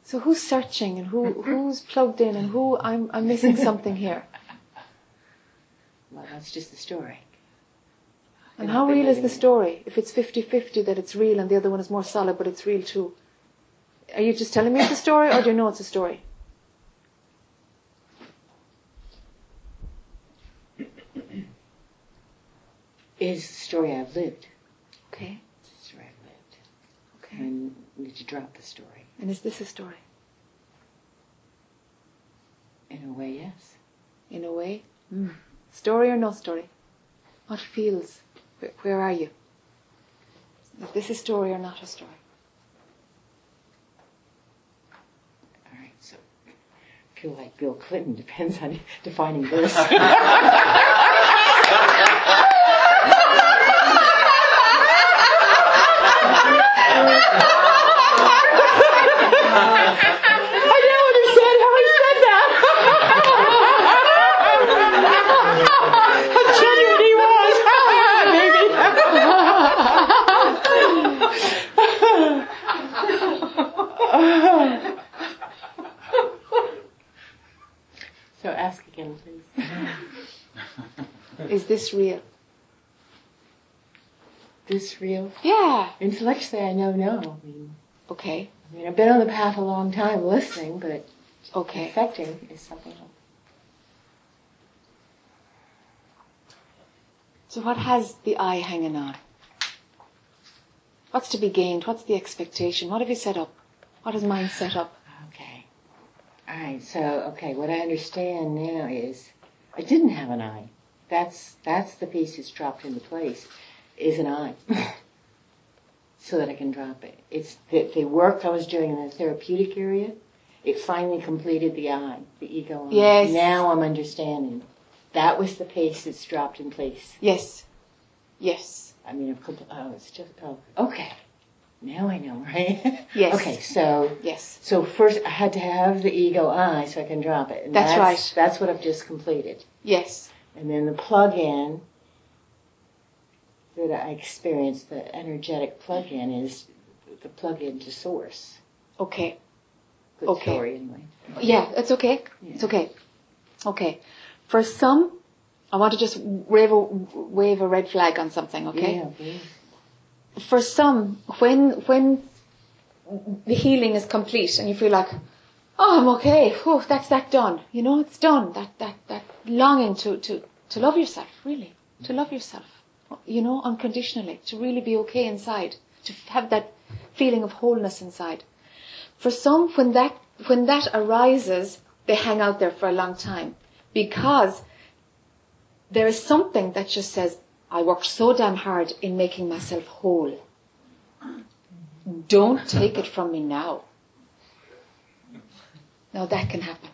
So who's searching and who who's plugged in and who I'm I'm missing something here. well, that's just the story. And how real is the story? If it's 50-50 that it's real and the other one is more solid but it's real too. Are you just telling me it's a story or do you know it's a story? Is the story I've lived. Okay. It's the story I've lived. Okay. And I need to drop the story. And is this a story? In a way, yes. In a way? Mm. Story or no story? What feels? Where, where are you? Is this a story or not a story? All right, so I feel like Bill Clinton depends on defining this. I don't understand how he said that. Genuine he so ask again, please. Real? This real? Yeah. Intellectually, I know no. I mean, Okay. I mean, I've been on the path a long time listening, but Okay. affecting is something else. So what has the I hanging on? What's to be gained? What's the expectation? What have you set up? What has mine set up? Okay. All right. So, okay, what I understand now is I didn't have an I. That's that's the piece that's dropped into place. Is an I, so that I can drop it. It's the, the work I was doing in the therapeutic area. It finally completed the I, the ego. I. Yes. Now I'm understanding. That was the piece that's dropped in place. Yes. Yes. I mean, I've compl- oh, it's just oh, okay. Now I know, right? Yes. Okay, so Yes. so first, I had to have the ego I so I can drop it. And That's right. That's what I've just completed. Yes. And then the plug-in that I experienced, the energetic plug-in, is the plug-in to source. Okay. Good Okay. story, anyway. Yeah, it's okay. It's okay. Okay. For some, I want to just wave a, wave a red flag on something, okay? Yeah, please. For some, when, when the healing is complete and you feel like, oh, I'm okay, Whew, that's that done. You know, it's done. That, that, that longing to, to, to love yourself, really. To love yourself, you know, unconditionally. To really be okay inside. To have that feeling of wholeness inside. For some, when that, when that arises, they hang out there for a long time because there is something that just says, I worked so damn hard in making myself whole. Don't take it from me now. Now that can happen.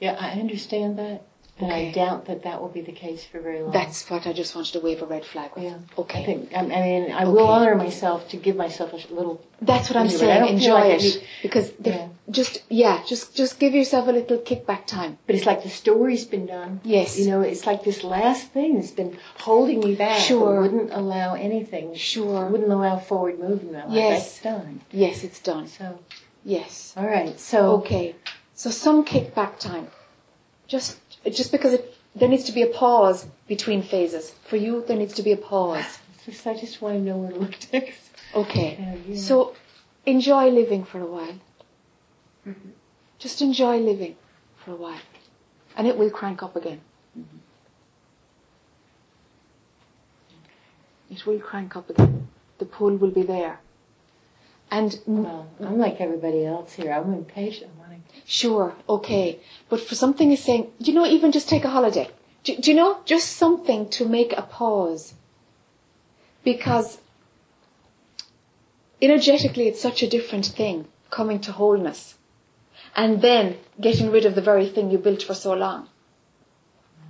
Yeah, I understand that. And I doubt that that will be the case for very long. That's what I just wanted to wave a red flag with. Yeah. Okay. I think. I mean, I will Okay. honor myself to give myself a little. That's what I'm Anyway, saying. Enjoy like it because the, Yeah. just yeah, just just give yourself a little kickback time. But it's like the story's been done. Yes. You know, it's like this last thing that's been holding me back. Sure. Wouldn't allow anything. Sure. Wouldn't allow forward movement. Yes. That's done. Yes, it's done. So, Yes. all right. So, Okay. So some kickback time. Just just because it there needs to be a pause between phases. For you, there needs to be a pause. I just want to know where to look next. Okay. Yeah, yeah. So enjoy living for a while. Mm-hmm. Just enjoy living for a while. And it will crank up again. Mm-hmm. It will crank up again. The pull will be there. And Well, I'm like everybody else here. I'm impatient. Sure, okay. But for something is saying, you know, even just take a holiday. Do, do you know, just something to make a pause. Because energetically, it's such a different thing coming to wholeness. And then getting rid of the very thing you built for so long.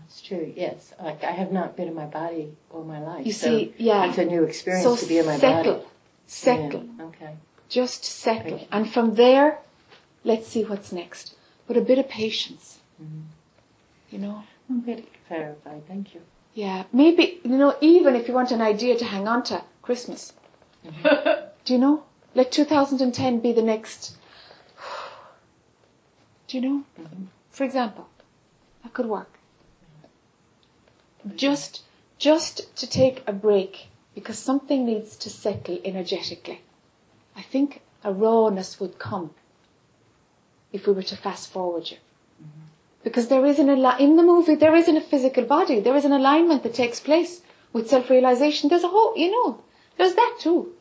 That's true. Yes. Like I have not been in my body all my life. You so see, yeah. It's a new experience So to be in my settle, body. settle, Yeah, Okay. Just settle. And from there, let's see what's next. But a bit of patience. Mm-hmm. You know? I'm good clarified. Thank you. Yeah, maybe, you know, even if you want an idea to hang on to, Christmas. Do you know? Let 2010 be the next. Do you know? For example, that could work. Just, just to take a break because something needs to settle energetically. I think a rawness would come if we were to fast forward you. Mm-hmm. Because there is an al- in the movie, there isn't a physical body. There is an alignment that takes place with self-realization. There's a whole, you know, there's that too.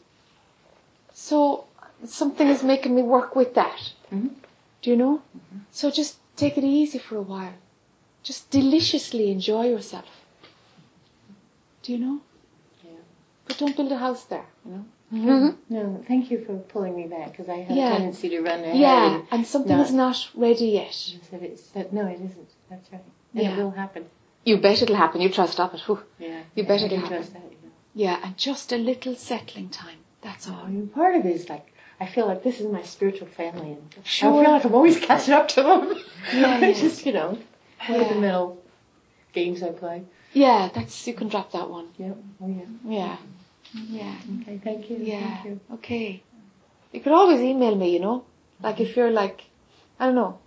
So something is making me work with that. Mm-hmm. Do you know? Mm-hmm. So just take it easy for a while. Just deliciously enjoy yourself. Do you know? Yeah. But don't build a house there. You know. Mm-hmm. No, thank you for pulling me back because I have Yeah. a tendency to run ahead. Yeah, and and something not- is not ready yet. I said it's that. No, it isn't. That's right. And Yeah. it will happen. You bet it'll happen. You try to stop it. Whew. Yeah. You bet I it'll happen. trust that. You know. Yeah, and just a little settling time. That's all. and part of it is like I feel like this is my spiritual family, and Sure. I feel like I'm always catching up to them. Yeah, yeah. just you know, Yeah. yeah. the middle games I play. Yeah, that's you can drop that one. Yep. Oh yeah. Yeah. Yeah. Okay. Thank you. Yeah. Thank you. Okay. You could always email me, you know? Like if you're like I don't know.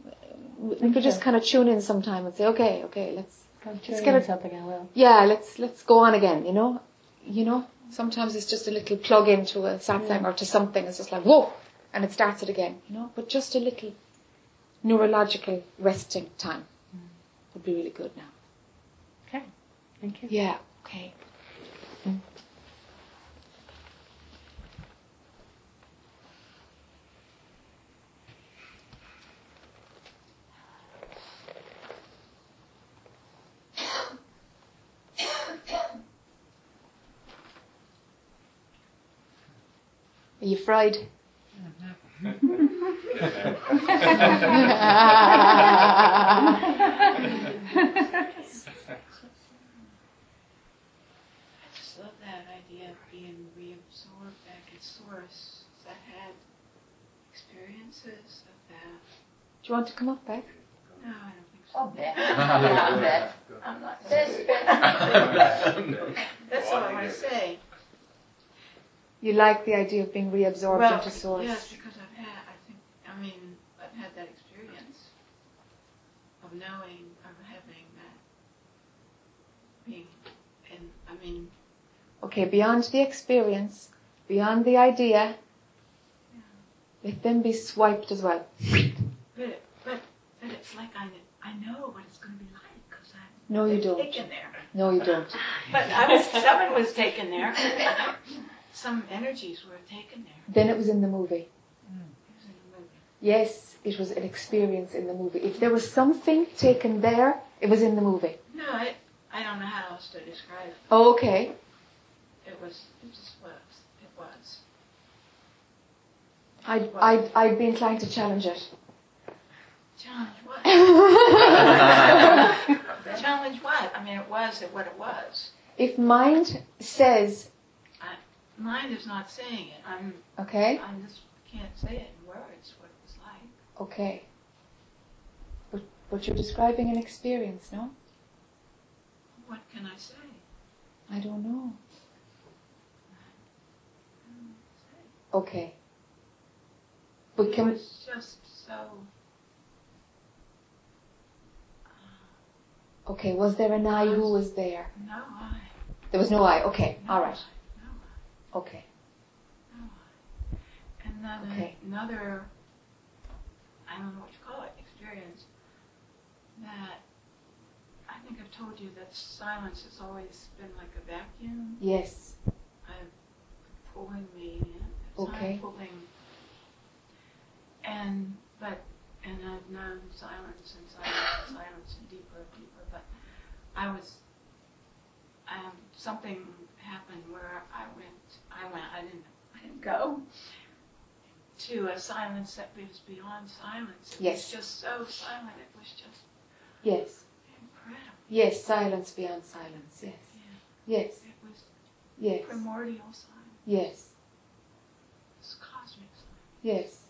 We could just kind of tune in sometime and say, okay, okay, let's Let's get it- something. I will. yeah, let's let's go on again, you know? You know? Sometimes it's just a little plug into a satsang or to something. It's just like, whoa! And it starts it again, you know? But just a little neurological resting time mm. would be really good now. Okay. Thank you. Yeah, okay. Are you fried? I just love that idea of being reabsorbed back at source. I had experiences of that. Do you want to come up, Beck? No, I don't think so. I'll bet. I'll bet. I'm not desperate. That's all I want to say. You like the idea of being reabsorbed well, into source? yes, because I've had, I think, I mean, I've had that experience of knowing, of having that being, and I mean, Okay, beyond the experience, beyond the idea, let them be swiped as well. but but but it's like I I know what it's going to be like because I No, you don't. taken there. No, you don't. But I was someone was taken there. Some energies were taken there. Then it was in the movie. It in the movie. Yes, it was an experience in the movie. If there was something taken there, it was in the movie. No, I I don't know how else to describe it. Oh, okay. It was it just was. It was. I'd, I'd, I'd be inclined to challenge it. Challenge what? challenge what? I mean, it was it what it was. If mind says, Mind is not saying it. I'm. okay, I just can't say it in words what it was like. okay. But, but you're describing an experience, no? What can I say? I don't know. Okay. But it can was just so. Uh, okay, was there an I who was there? No, I. There was no I. Okay, No all right. I, Okay. I. And then Okay. another. I don't know what you call it. Experience. That. I think I've told you that silence has always been like a vacuum. Yes. I'm pulling me in. Okay. pulling. And but and I've known silence and silence and silence and deeper and deeper. But I was. Um, something happened where I went. I went. I didn't. I didn't go to a silence that was beyond silence. It Yes. was just so silent. It was just Yes. incredible. Yes. Silence beyond silence. Yes. Yeah. Yes. It was Yes. primordial silence. Yes. It's cosmic silence. Yes.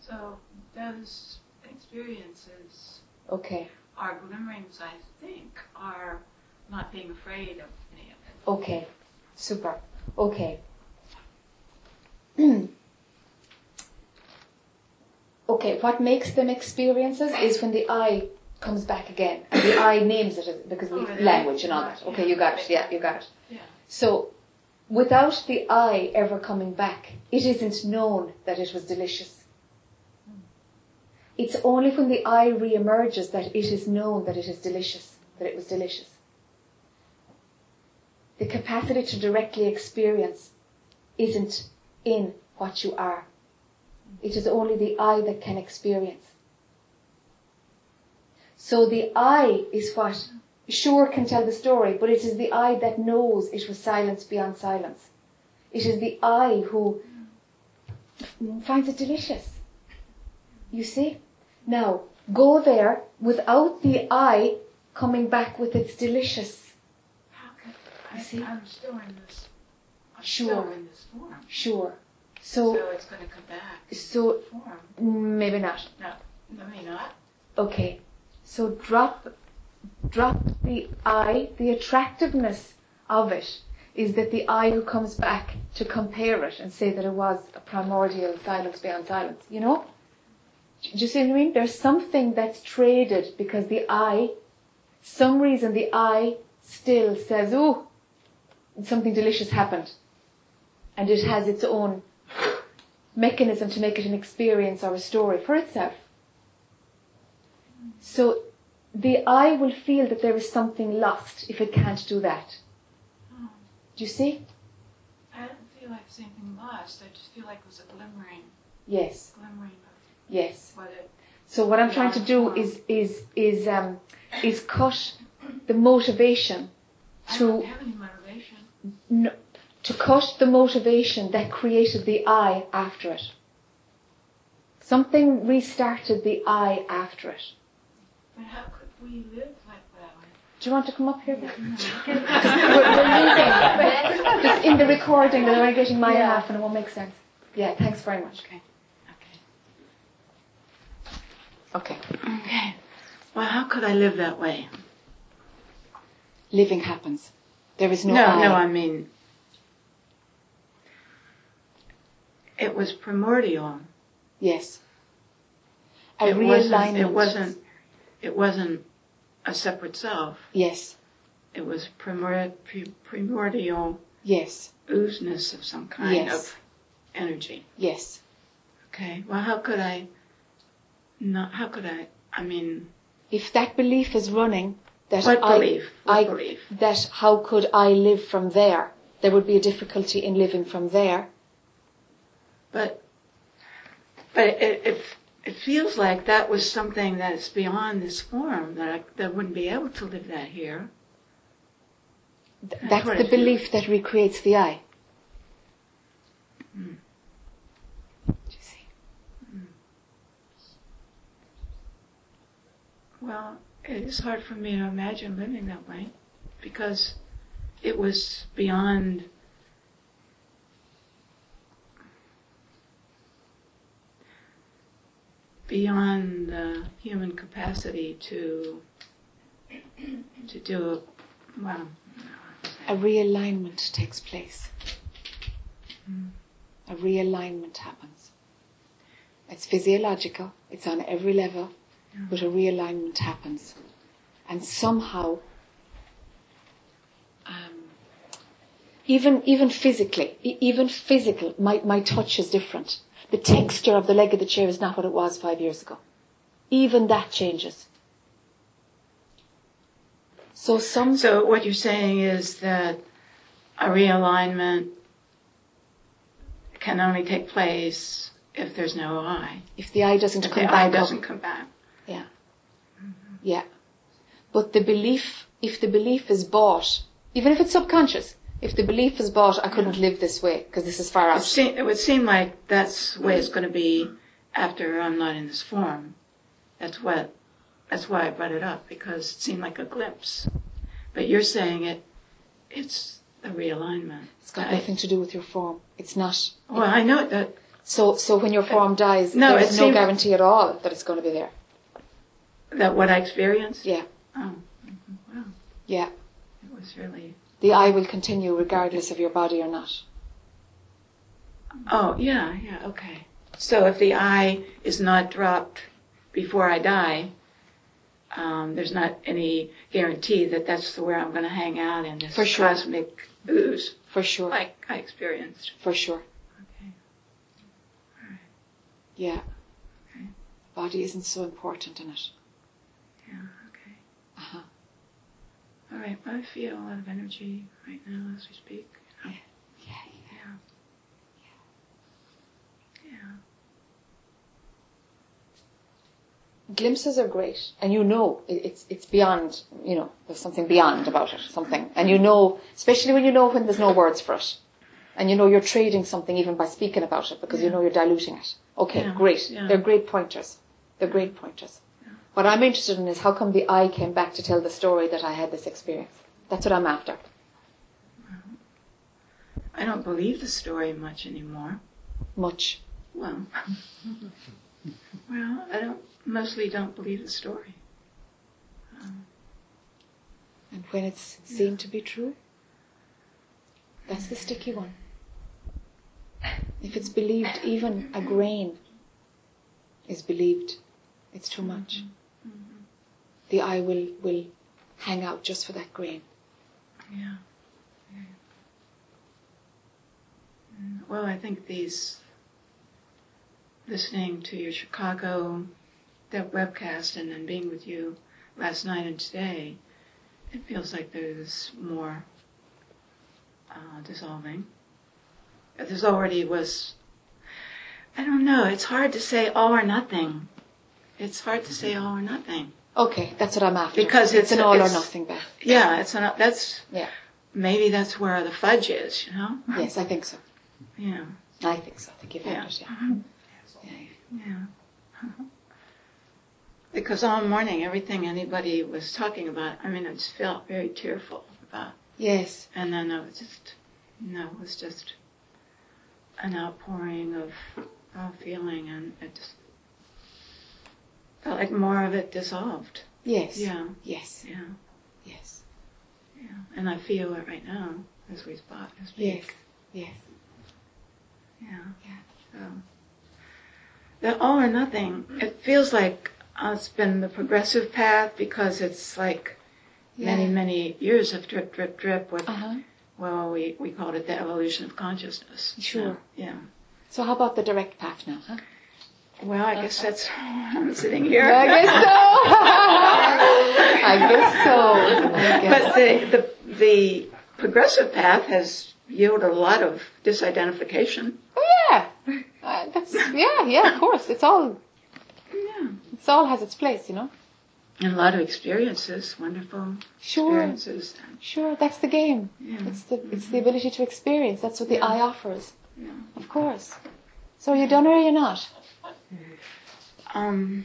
So those experiences Okay. are glimmerings, I think, are not being afraid of any of it. Okay. Super. Okay. okay, what makes them experiences is when the I comes back again. And the I names it because we Oh, language and all that. Okay, you got it. Yeah, you got it. Yeah. So without the I ever coming back, it isn't known that it was delicious. It's only when the I re-emerges that it is known that it is delicious, that it was delicious. The capacity to directly experience isn't in what you are. It is only the I that can experience. So the I is what sure can tell the story, but it is the I that knows it was silence beyond silence. It is the I who finds it delicious. You see? Now, go there without the I coming back with its delicious. How could You I, see? I'm still in this. I'm Sure. Still in this form. Sure. So, So, it's going to come back. so Form. maybe not. No, me not. Okay. So drop, drop the I. The attractiveness of it is that the I who comes back to compare it and say that it was a primordial silence beyond silence. You know? Do you see what I mean? There's something that's traded because the I, some reason the I still says, "Oh, something delicious happened," and it has its own mechanism to make it an experience or a story for itself. So the I will feel that there is something lost if it can't do that. Oh, Do you see? I don't feel like something lost. I just feel like it was a glimmering, Yes, glimmering yes. what it. So what I'm trying to do is is is um is cut the motivation I to don't have any motivation. No, to cut the motivation that created the I after it. Something restarted the I after it. But how could we live like that? Do you want to come up here? We're, we're using, just in the recording, they're only getting my half and it won't make sense. Yeah, thanks very much. Okay. Okay. Okay. Well, how could I live that way? Living happens. There is no, no, I. no, I mean, it was primordial. Yes. A it wasn't, it wasn't. It wasn't a separate self. Yes. It was primor- primordial Yes. oozeness of some kind Yes. of energy. Yes. Okay. Well, how could I? Not. How could I? I mean, If that belief is running, that what I, belief? What I, belief? that how could I live from there? There would be a difficulty in living from there. But, but it, it, it feels like that was something that's beyond this form that I that wouldn't be able to live that here. Th- That's That's the belief that recreates the I. Hmm. Do you see? Well, it is hard for me to imagine living that way because it was beyond beyond the human capacity to to do well A realignment takes place. Mm-hmm. A realignment happens. It's physiological, it's on every level, but a realignment happens. And somehow, um, even, even physically, even physical, my, my touch is different. The texture of the leg of the chair is not what it was five years ago. Even that changes. So some So what you're saying is that a realignment can only take place if there's no I. if the I doesn't If come the back up, doesn't come back. Yeah. But the belief, if the belief is bought, even if it's subconscious, if the belief is bought, I couldn't live this way because this is far It, out. se- it would seem like that's the way it's going to be after I'm not in this form. That's what. That's why I brought it up because it seemed like a glimpse. But you're saying it. It's a realignment. It's got I- nothing to do with your form. It's not. Well, I know that. So, so when your form dies, No, there's no guarantee at all that it's going to be there. That what I experienced. Yeah. Oh, mhm, wow. Yeah. It was really. The I will continue regardless of your body or not. Oh, yeah, yeah, okay. So if the I is not dropped before I die, um, there's not any guarantee that that's where I'm going to hang out in this For sure. cosmic ooze For sure. like I experienced. For sure. Okay. Yeah. Okay. Body isn't so important in it. Yeah, okay. Uh-huh. All right, I feel a lot of energy right now as we speak. you know. Yeah. Yeah. Yeah. glimpses are great, and you know it's it's beyond. You know, there's something beyond about it, something, and you know, especially when you know when there's no words for it, and you know you're trading something even by speaking about it because you know you're diluting it. Okay, Yeah, great. yeah. They're great pointers. They're great pointers. What I'm interested in is how come the I came back to tell the story that I had this experience. That's what I'm after. I don't believe the story much anymore. Much. Well, well, I don't mostly don't believe the story. Um, and when it's seen to be true, that's the sticky one. If it's believed, even a grain is believed, it's too much. Mm-hmm. The I will, will hang out just for that grain. Yeah. Well, I think these listening to your Chicago that webcast and then being with you last night and today, it feels like there's more uh, dissolving. There's already was. I don't know. It's hard to say all or nothing. It's hard to say all or nothing. Okay, that's what I'm after. Because it's, it's- an all-or-nothing Beth. Yeah, it's an, that's Yeah. maybe that's where the fudge is. You know. Yes, I think so. Yeah. I think so. I think you've Yeah. it, yeah. Yeah. Because all morning, everything anybody was talking about, I mean, I just felt very tearful about. Yes. And then it was just, no, it was just an outpouring of, of feeling, and it just felt like more of it dissolved. Yes. Yeah. Yes. Yeah. Yes. Yeah. And I feel it right now as we spot, as we Yes. Yes. Yeah. Yeah. So the all or nothing, it feels like uh, it's been the progressive path because it's like many, Yeah. many years of drip, drip, drip with, Uh-huh. well, we, we called it the evolution of consciousness. Sure. Yeah. So how about the direct path now, huh? Well, I guess that's, I'm sitting here. I guess so. I guess so. I guess. But the, the, the progressive path has yielded a lot of disidentification. Oh yeah, uh, that's yeah, yeah. Of course, it's all Yeah. it's all has its place, you know. And a lot of experiences, wonderful Sure, experiences. sure. That's the game. Yeah. It's the it's the ability to experience. That's what the Yeah. I offers. Yeah. Of course. So are you done or are you not? Um.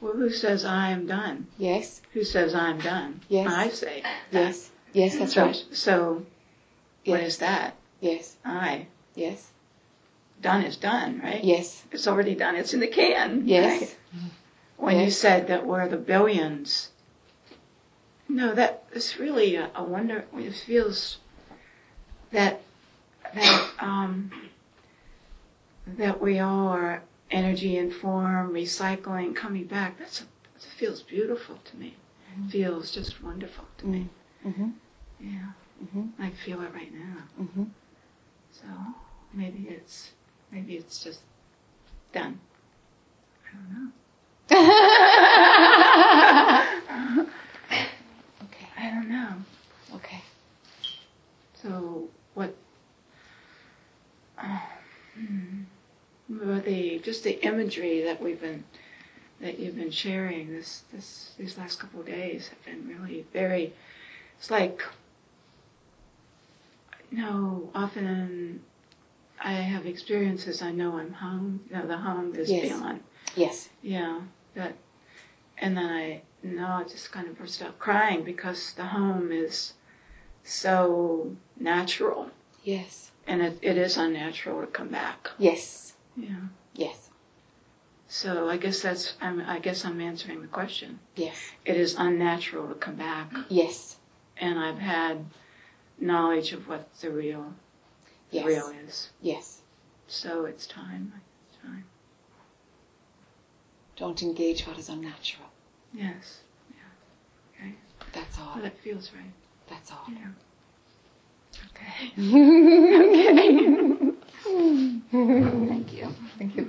Well, who says I am done? Yes. Who says I'm done? Yes. I say. That. Yes. Yes, that's so, right. So, yes. what is that? Yes. I. Yes. Done is done, right? Yes. It's already done. It's in the can. Yes. right? When you said that we're the billions, no, that is really a, a wonder. It feels that that um, that we all are energy and form, recycling, coming back. That's a, it feels beautiful to me. Feels just wonderful to me. Mm-hmm. Yeah, Mhm. I feel it right now. Mm-hmm. So maybe it's maybe it's just done. I don't know. okay. I don't know. Okay. So what? Uh, hmm, well, the just the imagery that we've been that you've been sharing this this these last couple of days have been really very. It's like you know often I have experiences. I know I'm home. You know the home is Yes. beyond. Yes. Yeah, that, and then I no, I just kind of burst out crying because the home is so natural, Yes. and it, it is unnatural to come back. Yes. Yeah. Yes. So I guess that's I'm, I guess I'm answering the question. Yes. It is unnatural to come back, Yes. and I've had knowledge of what the real, the Yes. real is. Yes. So it's time. It's time. Don't engage what is unnatural. Yes. Yeah. Okay. That's all. Well, that feels right. That's all. Yeah. Okay. Thank you. Thank you.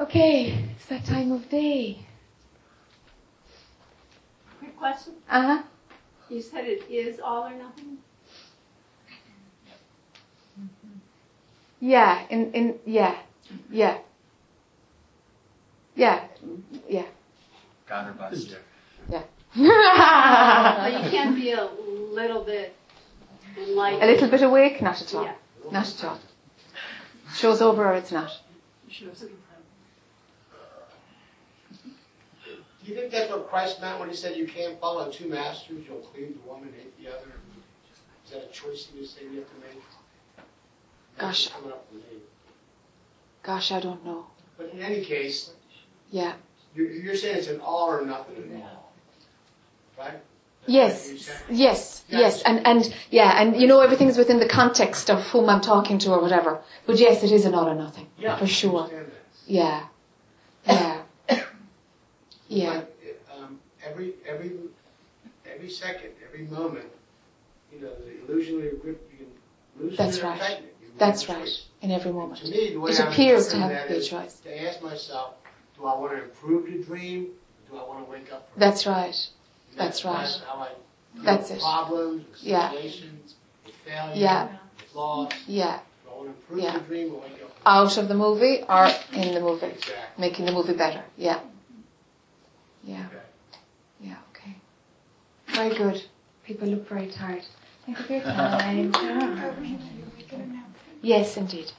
okay, it's that time of day. Quick question. Uh huh. You said it is all or nothing? Yeah. In in yeah, yeah, yeah, yeah. God or bust. Well, you can be a little bit enlightened. A little bit awake? Not at all. Yeah. Not at all. Show's over or it's not. Do you think that's what Christ meant when he said you can't follow two masters, you'll cleave to one and hate the other? Is that a choice you say you have to make? Gosh. Coming up for me. Gosh, I don't know. But in any case, Yeah. you're, you're saying it's an all or nothing involved, right? Yes, yes, yes, and and yeah, and you know everything's within the context of whom I'm talking to or whatever. But yes, it is an all or nothing Yeah, for sure. Yeah, yeah, yeah, Like, um, every every every second, every moment, you know, the illusionary grip you can lose That's right. tighten it. You make that's right. choice. In every moment, To me, the way it I'm appears to have a choice. To ask myself, do I want to improve the dream, or do I want to wake up? From That's right. And That's right. That's how I That's it. Problems, Yeah. situations, failure, Yeah. Yeah, Do I want to improve Yeah. the dream or wake up? From out of the movie or in the movie. Exactly. making the movie better. Yeah, yeah, Okay. yeah. Okay, very good. People look very tired. Thank you for your time. yes, indeed.